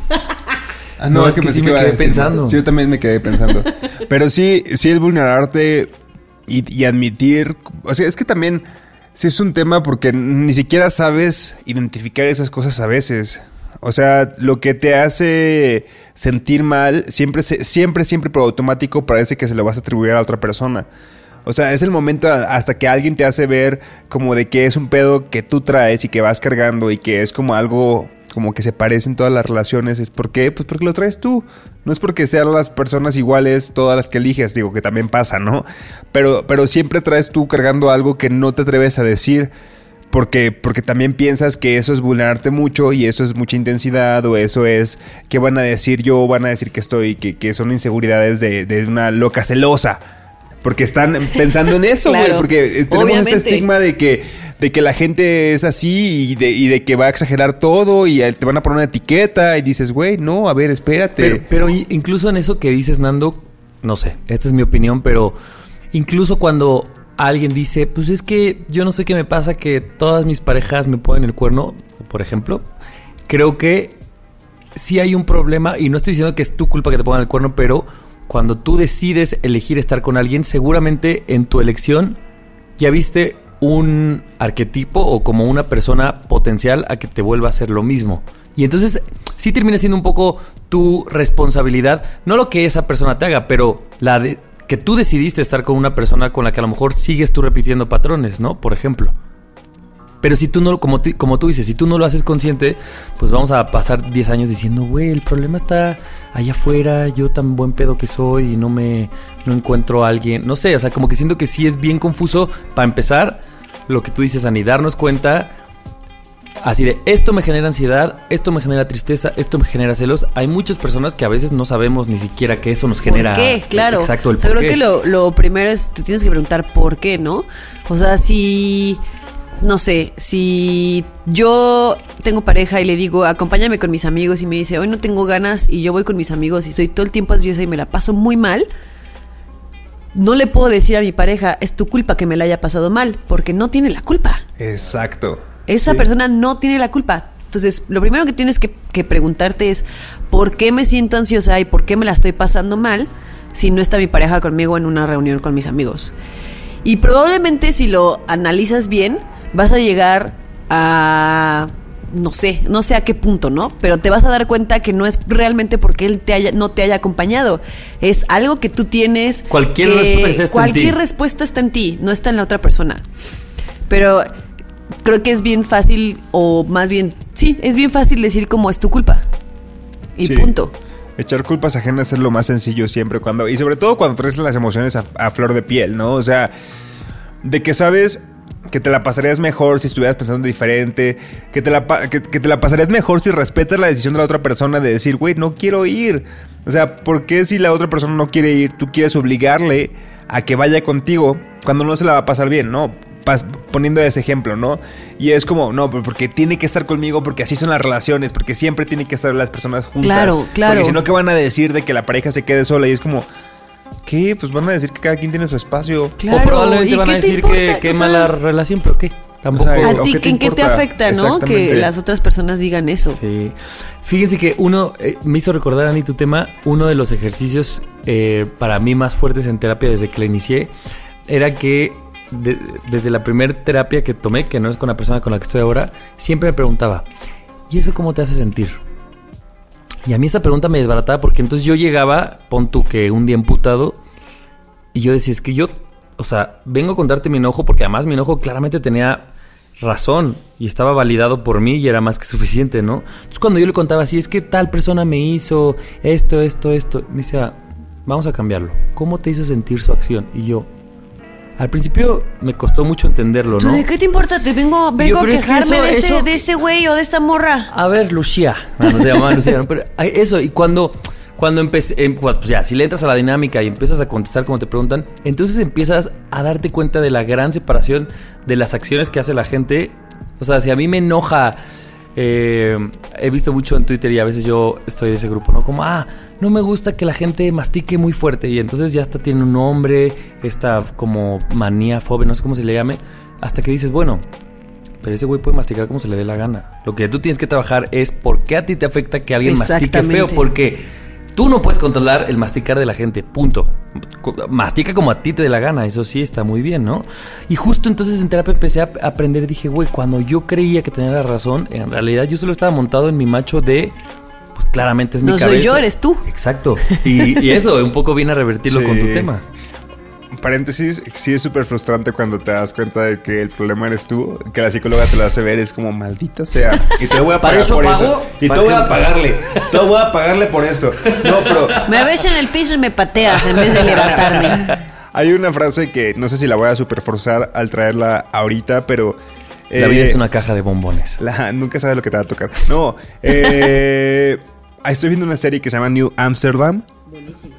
D: Ah,
B: No, es que
D: pensé
B: sí me quedé
D: decir-
B: pensando.
D: Sí, yo también me quedé pensando. Pero sí, sí el vulnerarte y, y admitir... O sea, es que también sí es un tema porque ni siquiera sabes identificar esas cosas a veces. O sea, lo que te hace sentir mal, siempre, siempre, siempre por automático parece que se lo vas a atribuir a otra persona. O sea, es el momento hasta que alguien te hace ver como de que es un pedo que tú traes y que vas cargando y que es como algo como que se parece en todas las relaciones. ¿Es por qué? Pues porque lo traes tú. No es porque sean las personas iguales todas las que eliges, digo que también pasa, ¿no? Pero, pero siempre traes tú cargando algo que no te atreves a decir. Porque, porque también piensas que eso es vulnerarte mucho y eso es mucha intensidad o eso es que van a decir yo, van a decir que estoy, que, que son inseguridades de, de una loca celosa. Porque están pensando en eso, güey.
C: Claro,
D: porque eh, tenemos
C: obviamente.
D: este estigma de que, de que la gente es así y de, que va a exagerar todo y eh, te van a poner una etiqueta y dices, güey, no, a ver, espérate.
B: Pero, pero incluso en eso que dices, Nando, no sé, esta es mi opinión, pero incluso cuando alguien dice, pues es que yo no sé qué me pasa que todas mis parejas me ponen el cuerno, por ejemplo, creo que sí hay un problema y no estoy diciendo que es tu culpa que te pongan el cuerno, pero cuando tú decides elegir estar con alguien, seguramente en tu elección ya viste un arquetipo o como una persona potencial a que te vuelva a hacer lo mismo. Y entonces sí termina siendo un poco tu responsabilidad, no lo que esa persona te haga, pero la de que tú decidiste estar con una persona con la que a lo mejor sigues tú repitiendo patrones, ¿no? Por ejemplo. Pero si tú no, como, como tú dices, si tú no lo haces consciente, pues vamos a pasar 10 años diciendo, güey, el problema está allá afuera, yo tan buen pedo que soy y no me no encuentro a alguien. No sé, o sea, como que siento que sí es bien confuso para empezar lo que tú dices, Ani, darnos cuenta así de esto me genera ansiedad, esto me genera tristeza, esto me genera celos. Hay muchas personas que a veces no sabemos ni siquiera que eso nos genera.
C: ¿Por qué? Claro.
B: Exacto, el
C: o sea,
B: por
C: creo
B: qué.
C: que lo, lo primero es, te tienes que preguntar por qué, ¿no? O sea, si, no sé, si yo tengo pareja y le digo, acompáñame con mis amigos y me dice, hoy no tengo ganas y yo voy con mis amigos y soy todo el tiempo ansiosa y me la paso muy mal, no le puedo decir a mi pareja, es tu culpa que me la haya pasado mal, porque no tiene la culpa.
D: Exacto.
C: Esa
D: Sí.
C: persona no tiene la culpa. Entonces, lo primero que tienes que, que preguntarte es por qué me siento ansiosa y por qué me la estoy pasando mal si no está mi pareja conmigo en una reunión con mis amigos. Y probablemente si lo analizas bien, vas a llegar a no sé, no sé a qué punto, ¿no? Pero te vas a dar cuenta que no es realmente porque él te haya, no te haya acompañado. Es algo que tú tienes.
B: Cualquier
C: que-
B: respuesta está en
C: Cualquier
B: ti.
C: respuesta está en ti, no está en la otra persona. Pero creo que es bien fácil, o más bien, sí, es bien fácil decir como es tu culpa. Y
D: Sí.
C: punto.
D: Echar culpas ajenas es lo más sencillo siempre cuando y sobre todo cuando traes las emociones a, a flor de piel, ¿no? O sea, de que sabes que te la pasarías mejor si estuvieras pensando diferente, que te la, que, que te la pasarías mejor si respetas la decisión de la otra persona de decir, güey, no quiero ir. O sea, ¿por qué si la otra persona no quiere ir, tú quieres obligarle a que vaya contigo cuando no se la va a pasar bien, ¿no? Pas- poniendo ese ejemplo, ¿no? Y es como, no, porque tiene que estar conmigo, porque así son las relaciones, porque siempre tienen que estar las personas juntas.
C: Claro, claro.
D: Porque si no, ¿qué van a decir de que la pareja se quede sola? Y es como, ¿qué? Pues van a decir que cada quien tiene su espacio.
C: Claro.
B: o probablemente
C: ¿y
B: van a decir que qué
C: O sea,
B: mala relación, pero ¿qué? Tampoco.
D: O sea,
C: ¿A
D: ¿o
C: ti
D: qué te
C: en qué te afecta, no? Que las otras personas digan eso.
B: Sí. Fíjense que uno, eh, me hizo recordar, Ani, tu tema, uno de los ejercicios eh, para mí más fuertes en terapia desde que la inicié, era que de- desde la primera terapia que tomé, que no es con la persona con la que estoy ahora, siempre me preguntaba, ¿y eso cómo te hace sentir? Y a mí esa pregunta me desbarataba porque entonces yo llegaba, pon tú que un día emputado, y yo decía, es que yo, o sea, vengo a contarte mi enojo porque además mi enojo claramente tenía razón y estaba validado por mí y era más que suficiente, ¿no? Entonces cuando yo le contaba así, es que tal persona me hizo esto, esto, esto, me decía, vamos a cambiarlo. ¿Cómo te hizo sentir su acción? Y yo, al principio me costó mucho entenderlo,
C: ¿Tú
B: ¿no?
C: de qué te importa? Te vengo, vengo a
B: pero es que
C: quejarme
B: eso-
C: de, este,
B: eso-
C: de este güey o de esta morra.
B: A ver, Lucía. No, no se llamaba Lucía, ¿no? pero eso, y cuando, cuando empecé, em, pues ya, si le entras a la dinámica y empiezas a contestar como te preguntan, entonces empiezas a darte cuenta de la gran separación de las acciones que hace la gente. O sea, si a mí me enoja eh, he visto mucho en Twitter y a veces yo estoy de ese grupo, ¿no? Como, ah, no me gusta que la gente mastique muy fuerte y entonces ya hasta tiene un nombre, esta como manía, fobia, no sé cómo se le llame, hasta que dices, bueno, pero ese güey puede masticar como se le dé la gana. Lo que tú tienes que trabajar es por qué a ti te afecta que alguien mastique feo, porque tú no puedes controlar el masticar de la gente, punto. Mastica como a ti te dé la gana, eso sí está muy bien, ¿no? Y justo entonces en terapia empecé a aprender, dije, güey, cuando yo creía que tenía la razón, en realidad yo solo estaba montado en mi macho de... Pues claramente es mi
C: No
B: cabeza.
C: soy yo, eres tú.
B: Exacto. Y, y eso, un poco viene a revertirlo
D: Sí.
B: con tu tema.
D: Paréntesis, sí es súper frustrante cuando te das cuenta de que el problema eres tú, que la psicóloga te lo hace ver, es como maldita sea. Y te voy a [LAUGHS]
B: ¿Para
D: pagar
B: eso
D: por
B: pago?
D: eso. Y te
B: ¿Para
D: voy a pagarle. Te voy a pagarle por esto. No, pero [LAUGHS]
C: Me ves en el piso y me pateas en vez de levantarme. [LAUGHS]
D: hay una frase que no sé si la voy a super forzar al traerla ahorita, pero.
B: La
D: eh,
B: vida es una caja de bombones.
D: La- nunca sabes lo que te va a tocar. No, eh, estoy viendo una serie que se llama New Amsterdam.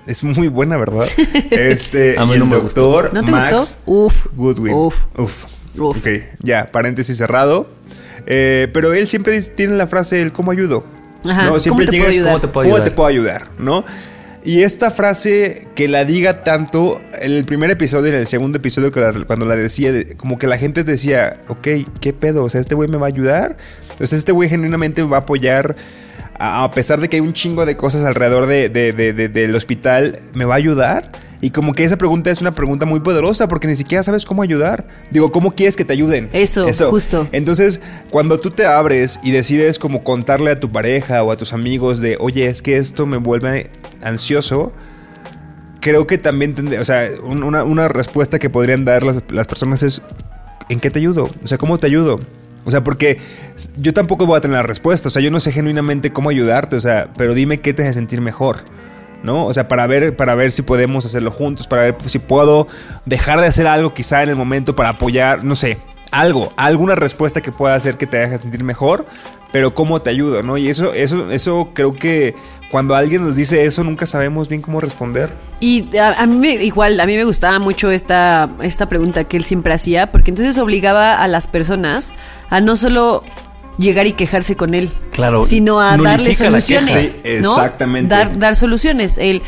D: Es muy buena, ¿verdad? [LAUGHS] Este,
B: A mí
D: y
B: no
D: el
B: me gustó.
D: doctor
C: ¿No te
D: Max
C: gustó? Uf.
D: Goodwin.
C: Uf.
D: Uf.
C: Uf.
D: Ok, ya, paréntesis cerrado. Eh, pero él siempre dice- tiene la frase el cómo ayudo.
C: Ajá, ¿cómo
D: Siempre
C: te
D: llega,
C: puedo ayudar?
B: ¿Cómo te puedo
D: ¿Cómo
B: ayudar?
D: te puedo ayudar? ¿No? Y esta frase que la diga tanto, en el primer episodio y en el segundo episodio, que la- cuando la decía, de- como que la gente decía, ok, ¿qué pedo? O sea, este güey me va a ayudar. O sea, este güey genuinamente me va a apoyar. A pesar de que hay un chingo de cosas alrededor de, de- de- de- del hospital, ¿me va a ayudar? Y como que esa pregunta es una pregunta muy poderosa porque ni siquiera sabes cómo ayudar. Digo, ¿cómo quieres que te ayuden?
C: Eso, justo.
D: Entonces, cuando tú te abres y decides como contarle a tu pareja o a tus amigos de, oye, es que esto me vuelve ansioso, creo que también, tendré- o sea, un- una, una respuesta que podrían dar las, las personas es, ¿en qué te ayudo? O sea, ¿cómo te ayudo? O sea, porque yo tampoco voy a tener la respuesta, o sea, yo no sé genuinamente cómo ayudarte, o sea, pero dime qué te hace sentir mejor. ¿No? O sea, para ver, para ver si podemos hacerlo juntos, para ver si puedo dejar de hacer algo quizá en el momento para apoyar, no sé, algo, alguna respuesta que pueda hacer que te haga sentir mejor, pero cómo te ayudo, ¿no? Y eso, eso, eso creo que cuando alguien nos dice eso nunca sabemos bien cómo responder.
C: Y a, a mí me- igual, a mí me gustaba mucho esta, esta pregunta que él siempre hacía, porque entonces obligaba a las personas a no solo llegar y quejarse con él,
B: Claro,
C: sino a darle soluciones,
D: Sí,
C: ¿no?
D: exactamente.
C: Dar, dar soluciones. Él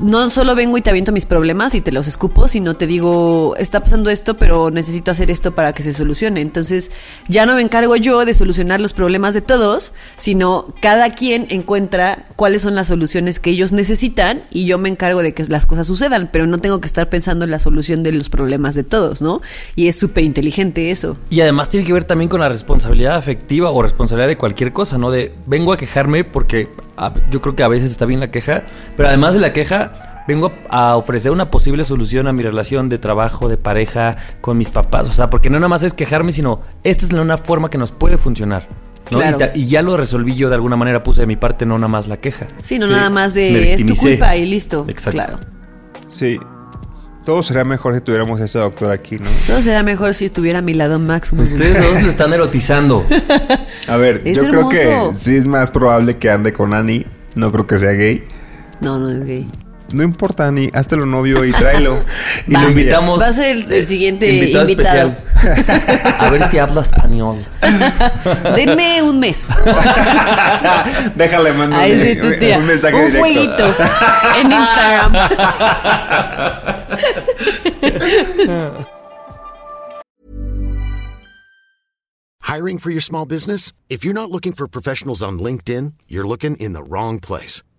C: no solo vengo y te aviento mis problemas y te los escupo, sino te digo, está pasando esto, pero necesito hacer esto para que se solucione. Entonces, ya no me encargo yo de solucionar los problemas de todos, sino cada quien encuentra cuáles son las soluciones que ellos necesitan y yo me encargo de que las cosas sucedan, pero no tengo que estar pensando en la solución de los problemas de todos, ¿no? Y es súper inteligente eso.
B: Y además tiene que ver también con la responsabilidad afectiva o responsabilidad de cualquier cosa, ¿no? De vengo a quejarme porque a- yo creo que a veces está bien la queja, pero además de la queja, vengo a ofrecer una posible solución a mi relación de trabajo, de pareja, con mis papás. O sea, porque no nada más es quejarme, sino esta es la- una forma que nos puede funcionar. ¿no?
C: Claro.
B: Y, ta- y ya lo resolví yo de alguna manera, puse de mi parte, no nada más la queja.
C: Sí, no
D: Sí,
C: nada más de es tu culpa y listo.
B: Exacto.
C: Claro.
D: Sí. Todo sería mejor si tuviéramos a ese doctor aquí, ¿no?
C: Todo sería mejor si estuviera a mi lado Max.
B: Ustedes dos lo están erotizando.
D: A ver,
C: Es
D: yo creo que sí es más probable que ande con Annie. No creo que sea gay.
C: No, no es gay.
D: No importa, Annie, hazlo novio y tráelo. [LAUGHS]
B: Y
C: Va.
B: lo invitamos.
C: Va a ser el, el siguiente invitado.
B: especial. A ver si habla español. [LAUGHS]
C: Denme un mes. [LAUGHS]
D: Déjale, mando
C: sí,
D: un mensaje
C: Un
D: directo.
C: jueguito en Instagram.
F: Hiring for your small business? If you're not looking for professionals on LinkedIn, you're looking in the wrong place.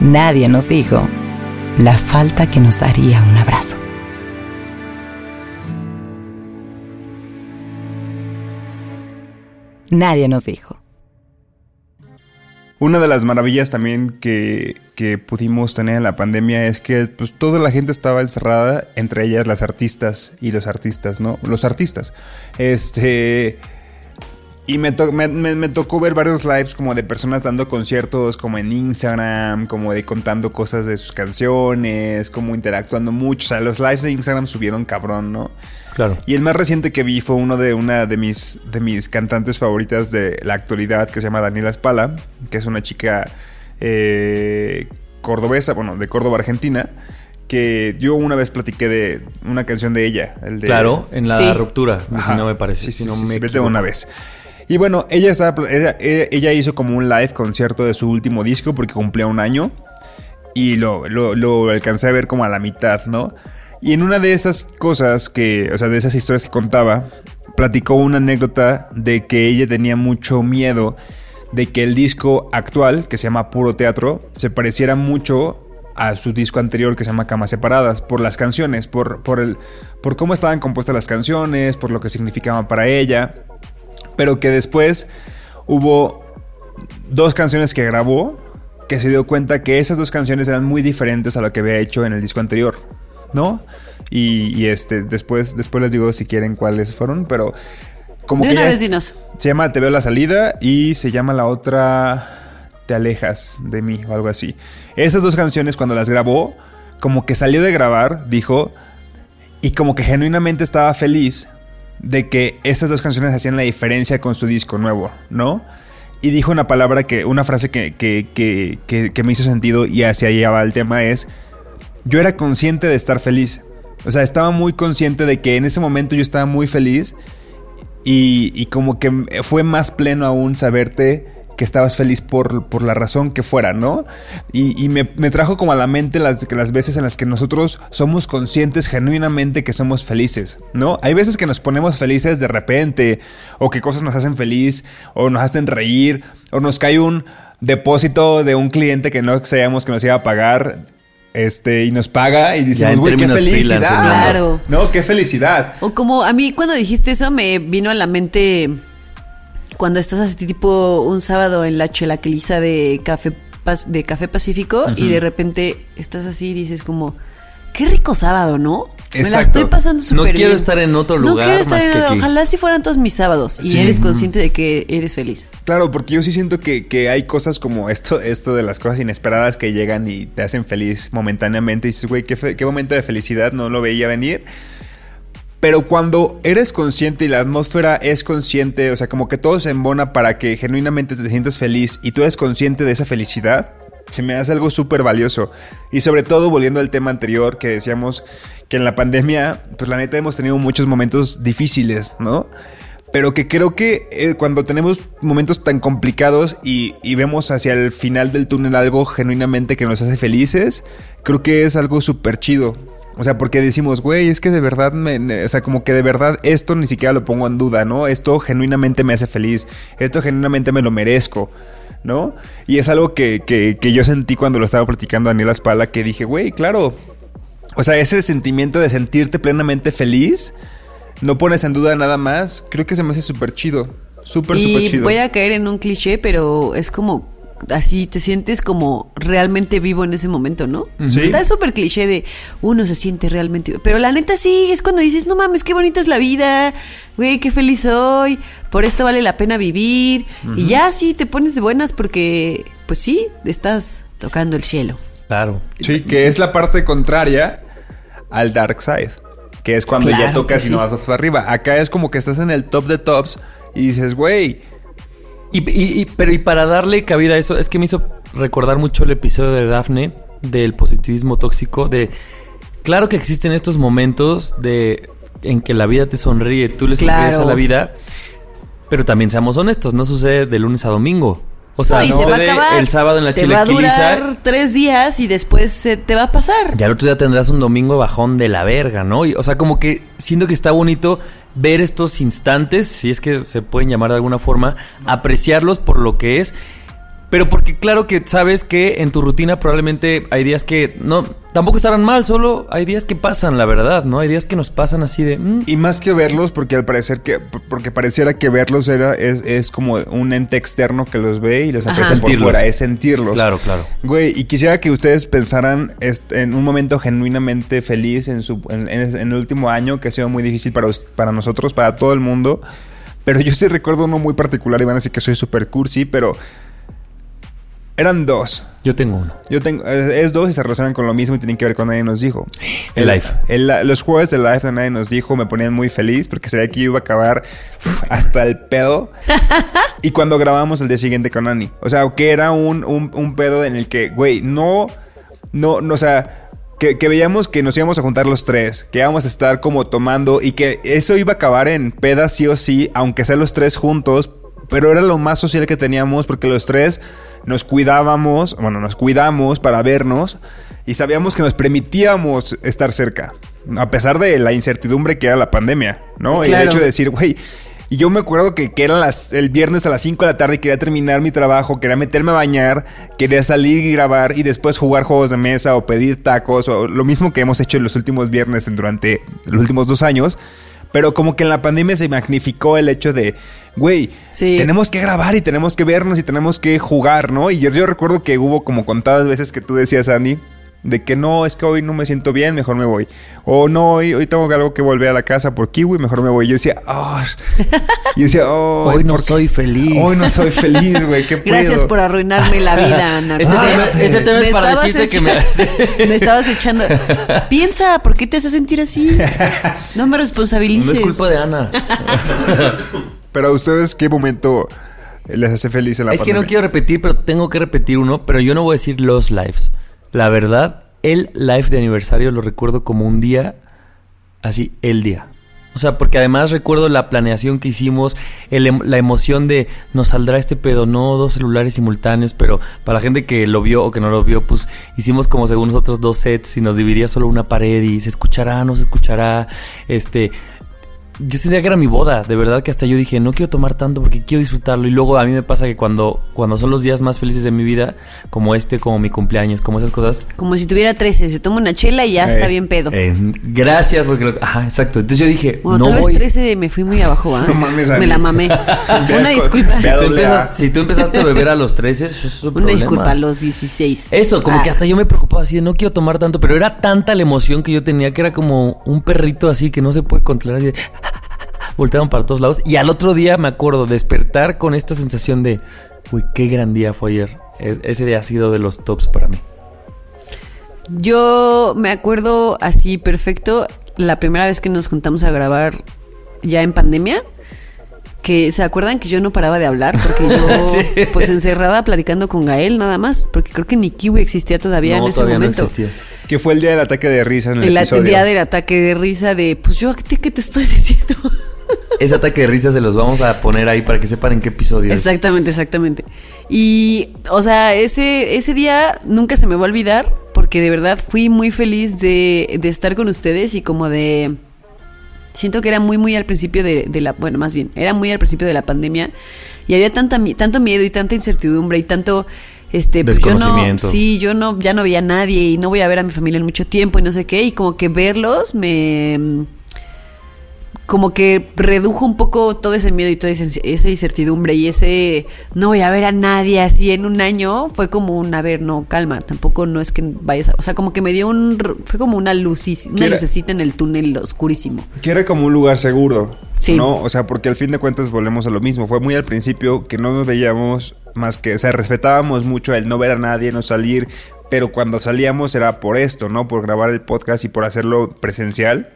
A: Nadie nos dijo la falta que nos haría un abrazo. Nadie nos dijo.
D: Una de las maravillas también que, que pudimos tener en la pandemia es que pues, toda la gente estaba encerrada, entre ellas las artistas y los artistas, ¿no? Los artistas. Este. Y me, to- me, me- me tocó ver varios lives como de personas dando conciertos, como en Instagram, como de contando cosas de sus canciones, como interactuando mucho. O sea, los lives de Instagram subieron cabrón, ¿no?
B: Claro.
D: Y el más reciente que vi fue uno de una de mis, de mis cantantes favoritas de la actualidad, que se llama Daniela Spala, que es una chica eh, cordobesa, bueno, de Córdoba, Argentina, que yo una vez platiqué de una canción de ella. El de,
B: Claro, en la
C: Sí.
B: ruptura, si no me parece.
D: Sí, sí,
B: si no
D: sí,
B: me
D: sí, vete
B: equivoco.
D: una vez. Y bueno, ella, estaba, ella- ella hizo como un live concierto de su último disco porque cumplía un año. Y lo, lo, lo alcancé a ver como a la mitad, ¿no? Y en una de esas cosas que, o sea, de esas historias que contaba, platicó una anécdota de que ella tenía mucho miedo de que el disco actual, que se llama Puro Teatro, se pareciera mucho a su disco anterior que se llama Camas Separadas, por las canciones, por, por, el, por cómo estaban compuestas las canciones, por lo que significaban para ella, pero que después hubo dos canciones que grabó que se dio cuenta que esas dos canciones eran muy diferentes a lo que había hecho en el disco anterior, ¿no? Y, y, este, después, después les digo si quieren cuáles fueron, pero como
C: De
D: que
C: una vez dinos.
D: se llama Te veo la salida y se llama la otra Te alejas de mí o algo así. Esas dos canciones cuando las grabó, como que salió de grabar, dijo, y como que genuinamente estaba feliz de que esas dos canciones hacían la diferencia con su disco nuevo, ¿no? Y dijo una palabra que, una frase que, que- que me hizo sentido y hacia allá va el tema es, yo era consciente de estar feliz. O sea, estaba muy consciente de que en ese momento yo estaba muy feliz y, y como que fue más pleno aún saberte que estabas feliz por, por la razón que fuera, ¿no? Y, y me, me trajo como a la mente las, las veces en las que nosotros somos conscientes genuinamente que somos felices, ¿no? Hay veces que nos ponemos felices de repente, o que cosas nos hacen feliz, o nos hacen reír, o nos cae un depósito de un cliente que no sabíamos que nos iba a pagar. Este, y nos paga y decimos, güey, qué
B: freelance,
D: felicidad.
C: Claro.
D: No, qué felicidad.
C: O como a mí cuando dijiste eso me vino a la mente cuando estás así tipo un sábado en la chelaqueliza de café de café Pacífico y de repente estás así y dices como qué rico sábado, ¿no? Me la estoy pasando súper
B: No
C: bien.
B: quiero estar en otro
C: No
B: lugar
C: quiero estar
B: más
C: en
B: que aquí.
C: Ojalá si fueran todos mis sábados y eres consciente de que eres feliz.
D: Claro, porque yo sí siento que, que hay cosas como esto, esto de las cosas inesperadas que llegan y te hacen feliz momentáneamente. Y dices, güey, qué, fe- qué momento de felicidad, no lo veía venir. Pero cuando eres consciente y la atmósfera es consciente, o sea, como que todo se embona para que genuinamente te sientas feliz y tú eres consciente de esa felicidad, se me hace algo súper valioso. Y sobre todo, volviendo al tema anterior que decíamos que en la pandemia, pues la neta hemos tenido muchos momentos difíciles, ¿no? Pero que creo que eh, cuando tenemos momentos tan complicados y, y vemos hacia el final del túnel algo genuinamente que nos hace felices, creo que es algo súper chido. O sea, porque decimos, güey, es que de verdad, me, o sea, como que de verdad esto ni siquiera lo pongo en duda, ¿no? Esto genuinamente me hace feliz, esto genuinamente me lo merezco, ¿no? Y es algo que, que, que yo sentí cuando lo estaba platicando a Daniela Spala, que dije, güey, claro, o sea, ese sentimiento de sentirte plenamente feliz, no pones en duda nada más, creo que se me hace súper chido, súper, súper chido.
C: voy a caer en un cliché, pero es como así te sientes como realmente vivo en ese momento, ¿no?
D: Sí.
C: Está súper cliché de uno se siente realmente vivo. Pero la neta sí, es cuando dices, no mames, qué bonita es la vida, güey, qué feliz soy, por esto vale la pena vivir. Y ya sí te pones de buenas porque, pues sí, estás tocando el cielo.
B: Claro.
D: Sí, que es la parte contraria al dark side. Que es cuando ya tocas y no vas hasta arriba. Acá es como que estás en el top de tops y dices, güey,
B: Y, y- y- pero y para darle cabida a eso, es que me hizo recordar mucho el episodio de Daphne del positivismo tóxico, de claro que existen estos momentos de en que la vida te sonríe, tú le sonríes
C: Claro.
B: a la vida, pero también seamos honestos, no sucede de lunes a domingo. O sea,
C: No,
B: no
C: se va a
B: el sábado en la
C: Te va a durar tres días y después se te va a pasar.
B: Y al otro día tendrás un domingo bajón de la verga, ¿no? Y, o sea, como que siento que está bonito ver estos instantes, si es que se pueden llamar de alguna forma, apreciarlos por lo que es Pero porque claro que sabes que en tu rutina probablemente hay días que no, tampoco estarán mal, solo hay días que pasan, la verdad, ¿no? Hay días que nos pasan así de... mm,
D: Y más que verlos, porque al parecer que, porque pareciera que verlos era, es, es como un ente externo que los ve y los aprecia por
B: Sentirlos.
D: fuera, es sentirlos.
B: Claro, claro.
D: Güey, y quisiera que ustedes pensaran este, en un momento genuinamente feliz en, su, en, en- en el último año, que ha sido muy difícil para, para nosotros, para todo el mundo. Pero yo sí recuerdo uno muy particular y van a decir que soy super cursi, pero eran dos.
B: Yo tengo uno.
D: Yo tengo, es dos y se relacionan con lo mismo y tienen que ver con Nadie nos dijo. [GASPS]
B: El live.
D: el- los jueves de live de Nadie nos dijo me ponían muy feliz porque sabía que iba a acabar hasta el pedo. [LAUGHS] y cuando grabamos el día siguiente con Ani. O sea, que era un, un, un pedo en el que, güey, no, no, no, o sea... Que, que veíamos que nos íbamos a juntar los tres, que íbamos a estar como tomando y que eso iba a acabar en pedas sí o sí, aunque sea los tres juntos, pero era lo más social que teníamos porque los tres nos cuidábamos, bueno, nos cuidamos para vernos y sabíamos que nos permitíamos estar cerca, a pesar de la incertidumbre que era la pandemia, ¿no? Y el
C: Claro.
D: hecho de decir, güey, y yo me acuerdo que, que eran las, el viernes a las 5 de la tarde y quería terminar mi trabajo, quería meterme a bañar, quería salir y grabar y después jugar juegos de mesa o pedir tacos o lo mismo que hemos hecho en los últimos viernes en- durante los últimos dos años. Pero como que en la pandemia se magnificó el hecho de, güey,
C: Sí.
D: tenemos que grabar y tenemos que vernos y tenemos que jugar, ¿no? Y yo, yo recuerdo que hubo como contadas veces que tú decías, Andy, de que no, es que hoy no me siento bien, mejor me voy. O no, hoy, hoy tengo algo que volver a la casa por Kiwi, mejor me voy. Yo decía, oh. [LAUGHS] Yo decía, oh,
B: Hoy no soy feliz.
D: Hoy no soy feliz, güey, qué [LAUGHS]
C: Gracias por arruinarme la vida, [LAUGHS] Ana.
B: Tema- ese tema es para decirte que me-
C: me estabas echando. Piensa, ¿por qué te hace sentir así? No me responsabilices.
B: No es culpa de Ana.
D: Pero a ustedes, ¿qué momento les hace feliz en la
B: es que no quiero repetir, pero tengo que repetir uno. Pero yo no voy a decir los lives. La verdad, el live de aniversario lo recuerdo como un día, así, el día. O sea, porque además recuerdo la planeación que hicimos, el em- la emoción de nos saldrá este pedo, no dos celulares simultáneos, pero para la gente que lo vio o que no lo vio, pues hicimos como según nosotros dos sets y nos dividía solo una pared y se escuchará, no se escuchará, este... Yo sentía que era mi boda, de verdad que hasta yo dije, no quiero tomar tanto porque quiero disfrutarlo. Y luego a mí me pasa que cuando, cuando son los días más felices de mi vida, como este, como mi cumpleaños, como esas cosas,
C: Como si tuviera 13, se toma una chela y ya
D: Eh,
C: está bien pedo.
B: eh, gracias porque... lo- ajá, exacto. Entonces yo dije,
C: bueno,
B: no
C: tal
B: voy...
C: vez 13 me fui muy abajo, [LAUGHS] ¿ah?
D: No mames,
C: Me la mamé. [LAUGHS] Una disculpa.
B: Si tú,
D: doble A.
B: empezas- si tú empezaste a beber a los 13, eso es un
C: Una disculpa a los 16.
B: Eso, como
C: Ah.
B: que hasta yo me preocupaba así de no quiero tomar tanto, pero era tanta la emoción que yo tenía que era como un perrito así que no se puede controlar. Y de, volteaban para todos lados. Y al otro día me acuerdo despertar con esta sensación de, uy, qué gran día fue ayer. Es- ese día ha sido de los tops para mí.
C: Yo me acuerdo así perfecto la primera vez que nos juntamos a grabar ya en pandemia. Que se acuerdan que yo no paraba de hablar porque yo, [LAUGHS]
B: Sí.
C: pues encerrada platicando con Gael nada más, porque creo que ni Kiwi existía todavía
B: no,
C: en ese
B: todavía
C: momento.
B: no existía.
D: Que fue el día del ataque de risa en el,
C: El
D: episodio.
C: día del ataque de risa de, pues yo, ¿qué te, qué te estoy [LAUGHS] diciendo?
B: Ese ataque de risa se los vamos a poner ahí para que sepan en qué episodio es.
C: Exactamente, exactamente. Y, o sea, ese, ese día nunca se me va a olvidar porque de verdad fui muy feliz de, de estar con ustedes y como de... Siento que era muy, muy al principio de, de la... Bueno, más bien, era muy al principio de la pandemia y había tanta, tanto miedo y tanta incertidumbre y tanto... Este, pues yo no, sí, yo no, ya no veía a nadie y no voy a ver a mi familia en mucho tiempo y no sé qué, y como que verlos me, como que redujo un poco todo ese miedo y toda esa incertidumbre y ese no voy a ver a nadie así en un año fue como un a ver no calma tampoco no es que vayas a, o sea como que me dio un fue como una lucis, una lucecita en el túnel oscurísimo
D: Que era como un lugar seguro.
C: Sí.
D: ¿No? O sea, porque al fin de cuentas volvemos a lo mismo. Fue muy al principio que no nos veíamos más que. O sea, respetábamos mucho el no ver a nadie, no salir. Pero cuando salíamos era por esto, ¿no? Por grabar el podcast y por hacerlo presencial.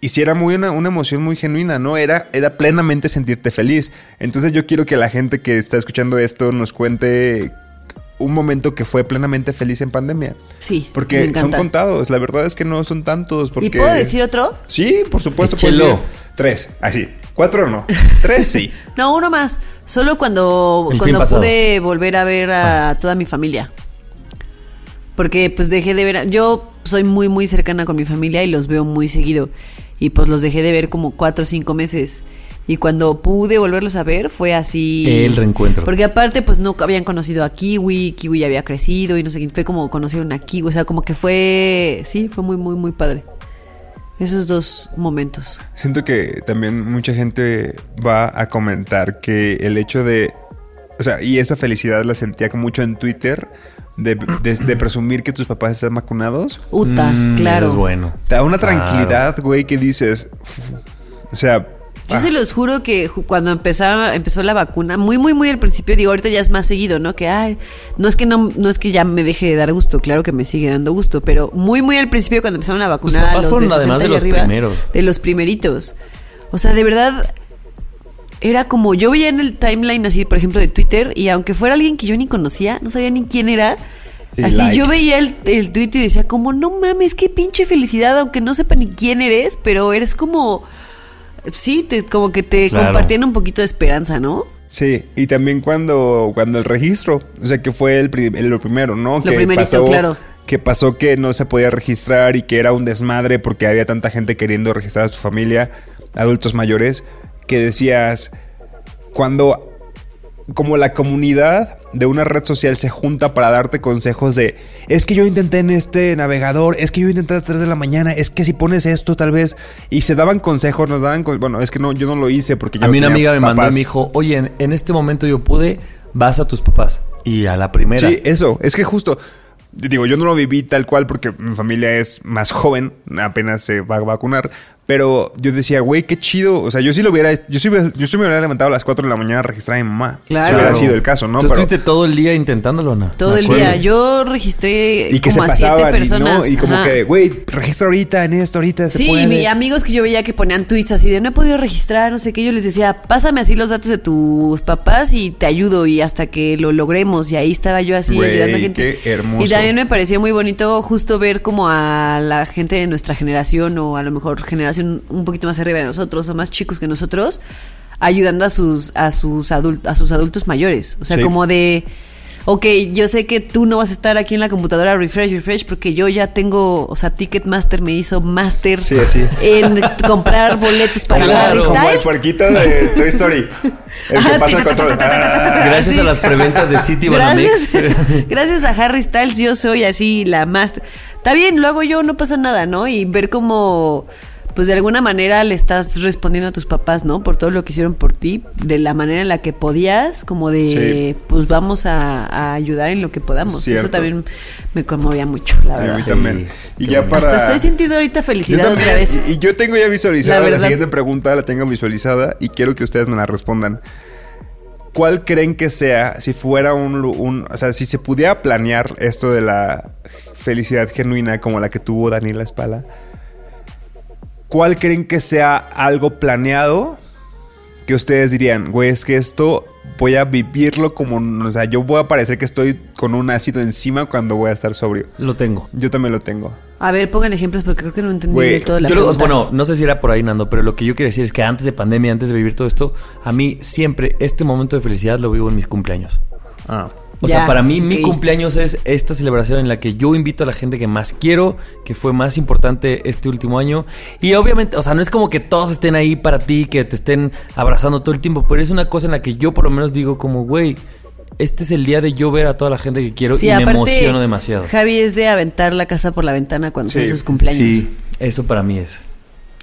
D: Y sí era muy una, una emoción muy genuina, ¿no? Era, era plenamente sentirte feliz. Entonces yo quiero que la gente que está escuchando esto nos cuente un momento que fue plenamente feliz en pandemia.
C: sí me
D: Porque son contados. La verdad es que no son tantos. Porque...
C: y puedo decir otro
D: Sí, por supuesto. Decir Tres, así. Cuatro no. Tres sí. [LAUGHS]
C: no uno más solo cuando
B: El
C: cuando pude volver a ver a toda mi familia porque pues dejé de ver a- yo soy muy muy cercana con mi familia y los veo muy seguido y pues los dejé de ver como cuatro o cinco meses Y cuando pude volverlos a ver fue así.
B: El reencuentro.
C: Porque aparte, pues no habían conocido a Kiwi, Kiwi ya había crecido y no sé qué. Fue como conocieron a Kiwi. O sea, como que fue. Sí, fue muy, muy, muy padre. Esos dos momentos.
D: Siento que también mucha gente va a comentar que el hecho de. O sea, y esa felicidad la sentía mucho en Twitter. De, de- de presumir que tus papás están vacunados.
C: Uta,
B: Mm,
C: claro.
B: Es bueno.
D: Te da una
B: Claro.
D: tranquilidad, güey, que dices. "Uf". O sea.
C: Yo
D: ah,
C: se los juro que cuando empezaron, empezó la vacuna, muy, muy, muy al principio, digo, ahorita ya es más seguido, ¿no? Que, ay, no es que no, no es que ya me deje de dar gusto, claro que me sigue dando gusto, pero muy, muy al principio cuando empezaron a vacunar a
B: papás
C: los
B: fueron
C: de
B: además
C: 60
B: de
C: y
B: los
C: arriba,
B: primeros.
C: de los primeritos. O sea, de verdad, era como, yo veía en el timeline así, por ejemplo, de Twitter, y aunque fuera alguien que yo ni conocía, no sabía ni quién era,
D: Sí,
C: así
D: like.
C: yo veía el, el tweet y decía como, no mames, qué pinche felicidad, aunque no sepa ni quién eres, pero eres como... Sí, te, como que te
B: Claro.
C: compartían un poquito de esperanza, ¿no?
D: Sí, y también cuando, cuando el registro, o sea, que fue el- lo primero, ¿no?
C: Lo
D: que
C: primerito, claro.
D: Que pasó que no se podía registrar y que era un desmadre porque había tanta gente queriendo registrar a su familia, adultos mayores, que decías, cuando como la comunidad de una red social se junta para darte consejos de es que yo intenté en este navegador, es que yo intenté a las 3 de la mañana, es que si pones esto tal vez y se daban consejos, nos daban bueno, es que no yo no lo hice porque yo
B: A mí una amiga me mandó y me dijo, oye, en, en este momento yo pude, vas a tus papás. Y a la primera.
D: Sí, eso. Es que justo, digo, yo no lo viví tal cual porque mi familia es más joven, apenas se va a vacunar. Pero yo decía, güey, qué chido. O sea, yo sí lo hubiera, yo sí, hubiera- yo sí me hubiera levantado a las 4 de la mañana a registrar a mi mamá.
C: Claro.
D: Si hubiera sido el caso, ¿no?
B: Tú
D: Pero-
B: estuviste todo el día intentándolo, Ana.
C: Todo el día. Yo registré
D: y que se
C: como a siete
D: y,
C: personas.
D: ¿no? y como
C: Ajá.
D: que, güey, registra ahorita en esto, ahorita se
C: Sí,
D: puede.
C: y mi- amigos que yo veía que ponían tweets así de no he podido registrar, no sé qué, yo les decía, pásame así los datos de tus papás y te ayudo y hasta que lo logremos. Y ahí estaba yo así
D: Güey,
C: ayudando a gente.
D: qué hermoso.
C: Y también me pareció muy bonito justo ver como a la gente de nuestra generación o a lo mejor generación un poquito más arriba de nosotros o más chicos que nosotros ayudando a sus a sus adultos a sus adultos mayores. O sea,
D: Sí.
C: como de Ok, yo sé que tú no vas a estar aquí en la computadora refresh, refresh, porque yo ya tengo, o sea, Ticketmaster me hizo máster
D: Sí, sí.
C: en comprar boletos para
D: como,
C: Harry
D: como el puerquito de Toy Story. El que pasa el control.
B: Gracias a las preventas de City Banamex.
C: Gracias, [LAUGHS] gracias a Harry Styles, yo soy así la máster. Está bien, lo hago yo, no pasa nada, ¿no? Y ver cómo, pues de alguna manera le estás respondiendo a tus papás, ¿no? Por todo lo que hicieron por ti, de la manera en la que podías, como de,
D: Sí.
C: pues vamos a, a ayudar en lo que podamos.
D: Cierto.
C: Eso también me conmovía mucho, la
D: A mí
C: verdad.
D: también. Y
B: qué
D: ya
B: bueno.
D: para.
C: Hasta estoy sintiendo ahorita felicidad otra vez.
D: Y, y yo tengo ya visualizada
C: La
D: la,
C: verdad.
D: siguiente pregunta, la tengo visualizada y quiero que ustedes me la respondan. ¿Cuál creen que sea, si fuera un, un- O sea, si se pudiera planear esto de la felicidad genuina como la que tuvo Daniela Espala? ¿Cuál creen que sea algo planeado que ustedes dirían, güey, es que esto voy a vivirlo como. O sea, yo voy a parecer que estoy con un ácido encima cuando voy a estar sobrio?
B: Lo tengo.
D: Yo también lo tengo.
C: A ver, pongan ejemplos porque creo que no entendí del todo la
B: Yo lo- bueno, no sé si era por ahí, Nando, pero lo que yo quiero decir es que antes de pandemia, antes de vivir todo esto, a mí siempre este momento de felicidad lo vivo en mis cumpleaños.
D: Ah.
B: O
C: Ya,
B: sea, para mí mi cumpleaños es esta celebración en la que yo invito a la gente que más quiero, que fue más importante este último año. Y obviamente, o sea, no es como que todos estén ahí para ti, que te estén abrazando todo el tiempo, pero es una cosa en la que yo por lo menos digo como, güey, este es el día de yo ver a toda la gente que quiero
C: Sí,
B: y me emociono demasiado.
C: Javi es de aventar la casa por la ventana cuando
D: Sí,
C: son sus cumpleaños.
B: Sí, eso para mí es.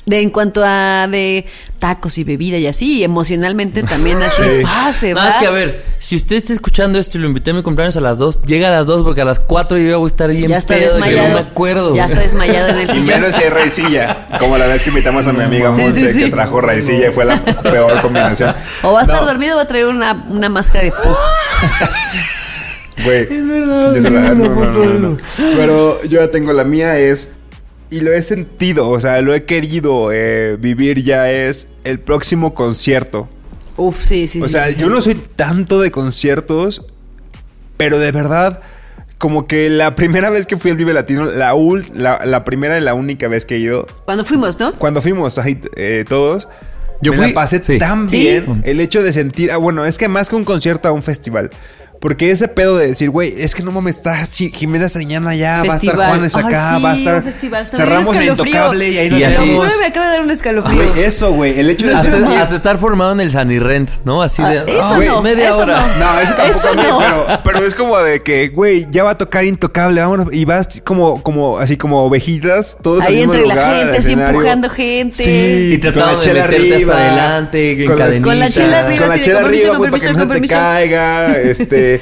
C: De en cuanto a de tacos y bebida y así, y emocionalmente también así, ah, se
B: Nada
C: va.
B: más que a ver, si usted está escuchando esto y lo invité a mi cumpleaños a las 2, llega a las 2 porque a las 4 yo voy a estar bien
C: ya está
B: pedo, que
C: desmayado.
B: no me acuerdo.
C: Ya está desmayado en el
D: Y
C: sillón.
D: menos si hay raicilla. Como la vez que invitamos a mi amiga
C: Sí,
D: Monse,
C: sí, sí.
D: que trajo raicilla y fue la peor combinación.
C: O va a estar
D: No,
C: dormido o va a traer una, una máscara de pug.
D: Güey. Es verdad. no, no, no, no. Pero yo ya tengo la mía, es. Y lo he sentido, o sea, lo he querido eh, vivir ya es el próximo concierto.
C: Uf, sí, sí,
D: O
C: sí,
D: sea,
C: sí,
D: yo
C: sí.
D: no soy tanto de conciertos, pero de verdad, como que la primera vez que fui al Vive Latino, la, ul- la, la primera y la única vez que he ido,
C: Cuando fuimos, ¿no?
D: cuando fuimos ahí eh, todos,
B: Yo
D: me
B: fui-
D: la pasé
B: sí.
D: tan
C: ¿Sí?
D: bien. El hecho de sentir, ah, bueno, es que más que un concierto a un festival. Porque ese pedo de decir, güey, es que no mames, está Jimena Sariñana ya, va a estar. Juanes acá,
C: Ay,
D: va a estar.
C: un festival. Hasta
D: Cerramos el intocable y ahí nos vemos.
C: Me acaba de dar un escalofrío.
D: Eso, güey. El hecho de
B: Hasta, hasta estar formado en el Sanirrent, ¿no? Así de.
C: Ah, eso
B: "Ay,
C: no,
B: media
C: eso
B: hora.
C: no.
D: No, eso tampoco
C: Eso no.
D: pero, pero es como de que, güey, ya va a tocar intocable, vámonos. Y vas como, como, así como ovejitas, todos al
C: Ahí
D: mismo
C: entre la
D: lugar, al
C: gente, así empujando gente.
D: Sí,
B: Y tratando
D: con la
B: de
D: chela
B: meterte hasta
D: arriba,
B: adelante, en
D: con la-
B: cadenita.
C: Con la chela arriba,
D: Con la chela
C: con permiso,
D: arriba,
C: con permiso, con permiso.
D: caiga, este...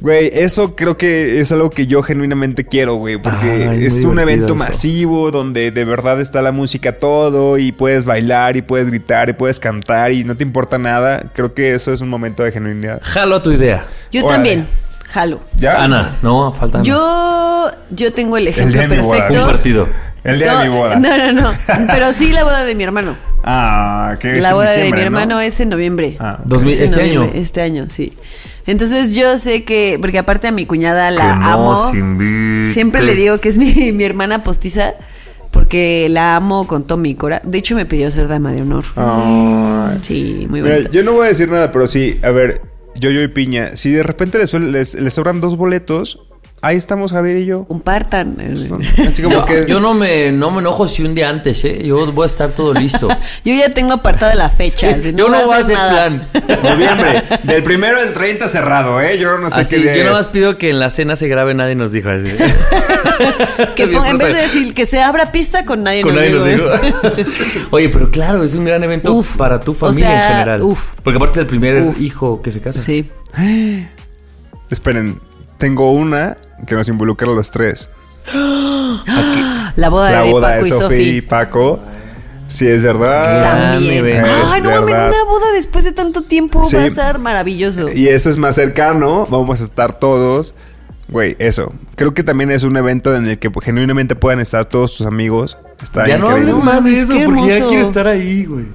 D: Güey, eso creo que es algo que yo genuinamente quiero, güey, porque
B: Ah, es
D: un evento
B: eso.
D: masivo donde de verdad está la música todo y puedes bailar y puedes gritar y puedes cantar y no te importa nada. Creo que eso es un momento de genuinidad.
B: Jalo a tu idea.
C: Yo
D: Órale.
C: también. Jalo.
D: ¿Ya?
B: Ana, no, falta Ana.
C: Yo, yo tengo el
D: día
C: ejemplo
D: de mi boda.
C: perfecto.
B: Un partido.
D: El día
C: no,
D: de mi boda.
C: No, no, no. [LAUGHS] Pero sí la boda de mi hermano.
D: Ah, que es
C: La
D: en
C: boda de mi hermano es en noviembre.
D: Ah, ok.
B: Dos mil-
C: Es en
B: este
C: noviembre,
B: año.
C: Este año, sí. Entonces yo sé que, porque aparte a mi cuñada la amo. Siempre le digo que es mi, [LAUGHS] mi hermana postiza. Porque la amo con todo mi cora. De hecho, me pidió ser dama de honor.
D: Ay.
C: Sí, muy
D: Mira,
C: bonito.
D: yo no voy a decir nada, pero sí, a ver, yo, yo y Piña, si de repente les, les, les sobran dos boletos, ahí estamos Javier y yo.
C: Compartan. [LAUGHS]
D: Así como
B: Yo,
D: que...
B: yo no me, no me enojo si un día antes, ¿eh? Yo voy a estar todo listo. [LAUGHS]
C: Yo ya tengo apartada la fecha.
B: yo no voy a hacer
C: nada.
B: plan. [LAUGHS]
D: Noviembre, del primero al 30 cerrado, ¿eh? Yo no sé
B: Así,
D: qué día
B: yo nada más pido que en la cena se grabe Nadie nos dijo así.
C: Que
B: Bien
C: ponga- en vez de decir que se abra pista con nadie
B: Con
C: nos
B: nadie nos
C: dijo,
B: dijo.
C: ¿eh?
B: Oye, pero claro, es un gran evento
C: Uf.
B: para tu
C: O
B: familia
C: sea,
B: en general.
C: uf.
B: Porque aparte es el primer
C: Uf.
B: hijo que se casa.
C: Sí. [GASPS]
D: Esperen, tengo una que nos involucra a los tres. [GASPS]
C: La boda
D: La
C: de
D: boda
C: Paco
D: de
C: y
D: Sofía y
C: Sofi.
D: Paco. Sí, es verdad.
C: También.
B: evento.
C: Ay, no
D: Es
C: mames, una boda después de tanto tiempo
D: Sí.
C: va a ser maravilloso.
D: Y eso es más cercano, vamos a estar todos. Güey, eso. Creo que también es un evento en el que genuinamente puedan estar todos tus amigos. Está
B: Ya no hablemos más de eso porque ya quiero estar ahí, güey.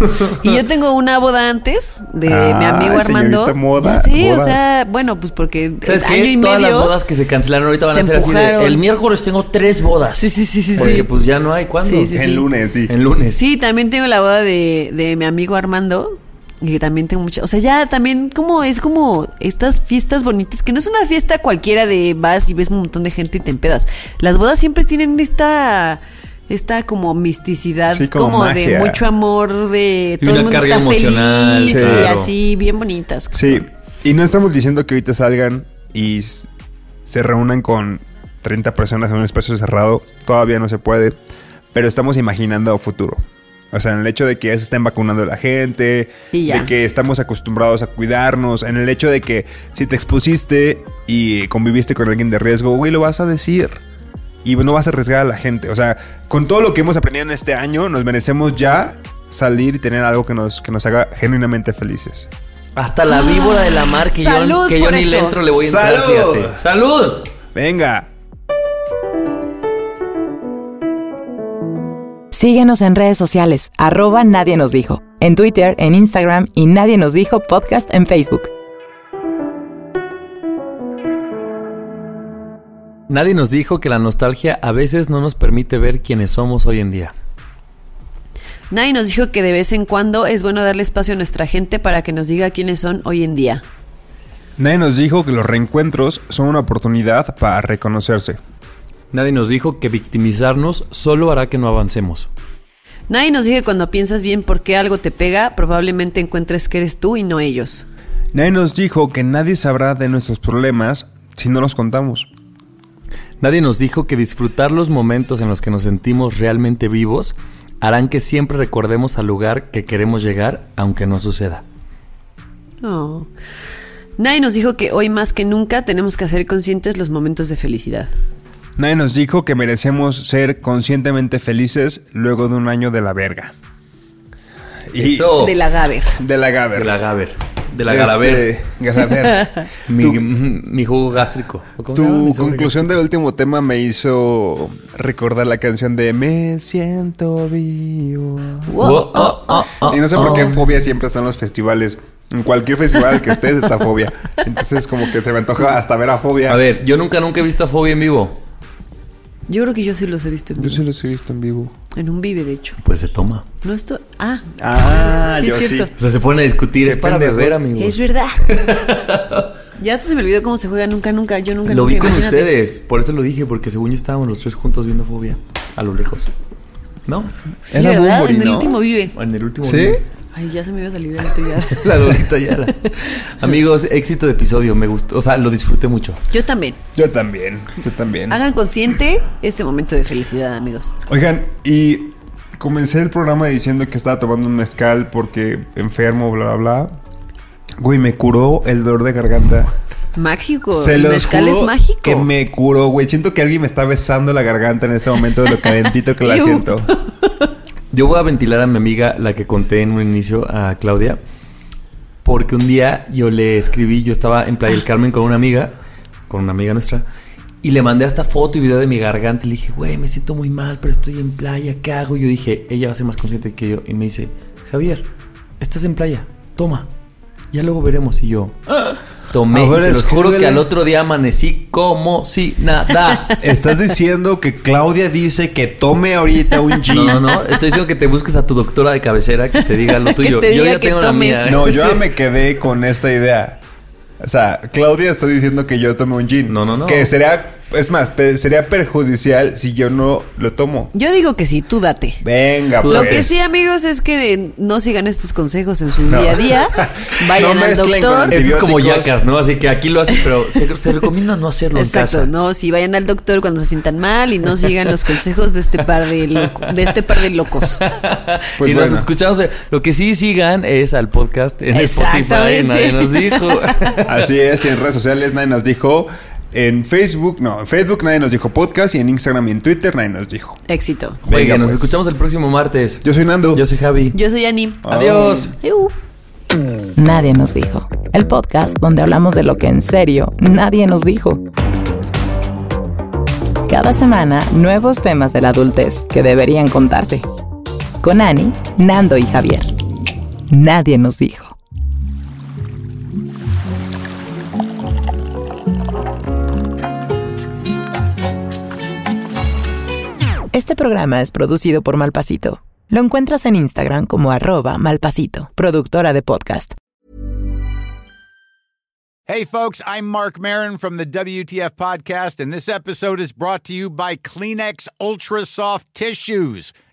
B: [LAUGHS]
C: Y yo tengo una boda antes de mi amigo Armando.
D: moda,
C: ya sé, o sea, bueno, pues porque
B: ¿Sabes
C: año
B: qué?
C: y
B: Todas
C: medio.
B: las bodas que se cancelaron ahorita van
C: se
B: a ser así de. El miércoles tengo tres bodas.
C: Sí, sí, sí, sí.
B: Porque
C: sí.
B: pues ya no hay. ¿Cuándo?
C: Sí, sí,
D: En lunes, sí.
B: En lunes.
C: Sí, también tengo la boda de, de mi amigo Armando. Y que también tengo mucha. O sea, ya también como es como estas fiestas bonitas, que no es una fiesta cualquiera de vas y ves un montón de gente y te empedas. Las bodas siempre tienen esta. Esta como misticidad,
D: Sí, como
C: como, de mucho amor, de
B: Y
C: todo el mundo
B: carga
C: está
B: emocional,
C: feliz y
B: claro.
C: así, bien bonitas.
D: Sí,
C: son.
D: y no estamos diciendo que ahorita salgan y se reúnan con 30 personas en un espacio cerrado. Todavía no se puede, pero estamos imaginando a futuro. O sea, en el hecho de que ya se estén vacunando la gente,
C: Y ya.
D: de que estamos acostumbrados a cuidarnos, en el hecho de que si te expusiste y conviviste con alguien de riesgo, güey, lo vas a decir. Y no vas a arriesgar a la gente. O sea, con todo lo que hemos aprendido en este año, nos merecemos ya salir y tener algo que nos, que nos haga genuinamente felices.
B: Hasta la víbora de la mar que yo, que yo ni le entro le voy a entrar,
D: ¡Salud!
B: fíjate. ¡Salud!
D: Venga.
A: Síguenos en redes sociales, arroba Nadie nos dijo, en Twitter, en Instagram y Nadie nos dijo podcast en Facebook.
B: Nadie nos dijo que la nostalgia a veces no nos permite ver quiénes somos hoy en día.
C: Nadie nos dijo que de vez en cuando es bueno darle espacio a nuestra gente para que nos diga quiénes son hoy en día.
D: Nadie nos dijo que los reencuentros son una oportunidad para reconocerse.
B: Nadie nos dijo que victimizarnos solo hará que no avancemos.
C: Nadie nos dijo que cuando piensas bien por qué algo te pega, probablemente encuentres que eres tú y no ellos.
D: Nadie nos dijo que nadie sabrá de nuestros problemas si no los contamos.
B: Nadie nos dijo que disfrutar los momentos en los que nos sentimos realmente vivos harán que siempre recordemos al lugar que queremos llegar, aunque no suceda.
C: Oh. Nadie nos dijo que hoy más que nunca tenemos que hacer conscientes los momentos de felicidad.
D: Nadie nos dijo que merecemos ser conscientemente felices luego de un año de la verga. Y
B: Eso.
C: De la Gaber.
D: de la Gaber.
B: De la Gaber. De la
D: Este,
B: Galaver.
D: Galaver. [LAUGHS]
B: Mi, mi jugo gástrico.
D: Tu conclusión del último tema me hizo recordar la canción de Me siento vivo.
C: Wow.
B: Oh, oh, oh,
D: y no sé por qué fobia siempre está en los festivales. En cualquier festival que estés está fobia. [LAUGHS] Entonces como que se me antoja hasta ver a fobia.
B: A ver, yo nunca, nunca he visto a Fobia en vivo.
C: Yo creo que yo sí los he visto en
D: Yo
C: vivo.
D: sí los he visto en vivo.
C: En un vive, de hecho.
B: Pues se toma.
C: No esto. Ah,
D: Ah,
C: sí,
D: yo
C: es
D: sí.
C: cierto.
B: O sea, se ponen a discutir. Es para beber, amigos.
C: Es verdad. [LAUGHS] Ya hasta se me olvidó cómo se juega nunca, nunca. Yo nunca
B: Lo
C: nunca,
B: vi con
C: imagínate.
B: ustedes, por eso lo dije, porque según yo estábamos los tres juntos viendo fobia a lo lejos. ¿No?
C: Sí,
D: Era
C: ¿verdad? En el
D: ¿no?
C: último vive.
B: En el último.
D: ¿Sí?
C: Ay, ya se me iba a salir tuyo. [LAUGHS]
B: La Lolita Yala. Amigos, éxito de episodio, me gustó, o sea, lo disfruté mucho.
C: Yo también.
D: Yo también, yo también.
C: Hagan consciente este momento de felicidad, amigos.
D: Oigan, y comencé el programa diciendo que estaba tomando un mezcal porque enfermo, bla, bla, bla. Güey, me curó el dolor de garganta.
C: Mágico.
D: Se
C: el mezcal es mágico.
D: Que me curó, güey. Siento que alguien me está besando la garganta en este momento de lo calentito que la [LAUGHS] siento. [LAUGHS]
B: Yo voy a ventilar a mi amiga, la que conté en un inicio, a Claudia, porque un día yo le escribí, yo estaba en Playa del Carmen con una amiga, con una amiga nuestra, y le mandé hasta foto y video de mi garganta y le dije, güey, me siento muy mal, pero estoy en playa, ¿qué hago? Y yo dije, ella va a ser más consciente que yo. Y me dice, Javier, estás en playa, toma, ya luego veremos. Y yo, "Ah". Tomé,
D: ver,
B: y se los juro que al otro día amanecí como si nada. [LAUGHS]
D: Estás diciendo que Claudia dice que tome ahorita un
B: No,
D: gin.
B: no, no. Estoy diciendo que te busques a tu doctora de cabecera que te diga lo [LAUGHS]
C: Que
B: tuyo. Yo ya
C: que
B: tengo la mía. ¿eh?
D: No, yo ya me quedé con esta idea. O sea, Claudia está diciendo que yo tome un gin.
B: No, no, no.
D: Que sería, es más, sería perjudicial si yo no lo tomo.
C: Yo digo que sí, tú date.
D: Venga, pues.
C: Lo que sí, amigos, es que no sigan estos consejos en su día a día. [LAUGHS] Vayan
D: No
C: al doctor.
B: es como yacas, ¿no? Así que aquí lo haces, pero se, se recomienda no hacerlo
C: Exacto,
B: en casa.
C: no, si vayan al doctor cuando se sientan mal y no sigan los consejos de este par de, loco- de este par de locos. [LAUGHS]
D: Pues
B: y
D: bueno.
B: nos escuchamos. Lo que sí sigan es al podcast en Spotify. Nadie nos dijo.
D: Así es, y en redes sociales nadie nos dijo. En Facebook, no, en Facebook nadie nos dijo podcast y en Instagram y en Twitter nadie nos dijo.
C: Éxito.
D: Venga,
B: nos
D: pues.
B: escuchamos el próximo martes.
D: Yo soy Nando.
B: Yo soy Javi.
C: Yo soy Ani.
B: Adiós.
A: Nadie nos dijo. El podcast donde hablamos de lo que en serio nadie nos dijo. Cada semana, nuevos temas de la adultez que deberían contarse. Con Ani, Nando y Javier. Nadie nos dijo. Este programa es producido por Malpasito. Lo encuentras en Instagram como arroba malpasito, productora de podcast.
G: Hey, folks, I'm Mark Marin from the WTF Podcast, and this episode is brought to you by Kleenex Ultra Soft Tissues,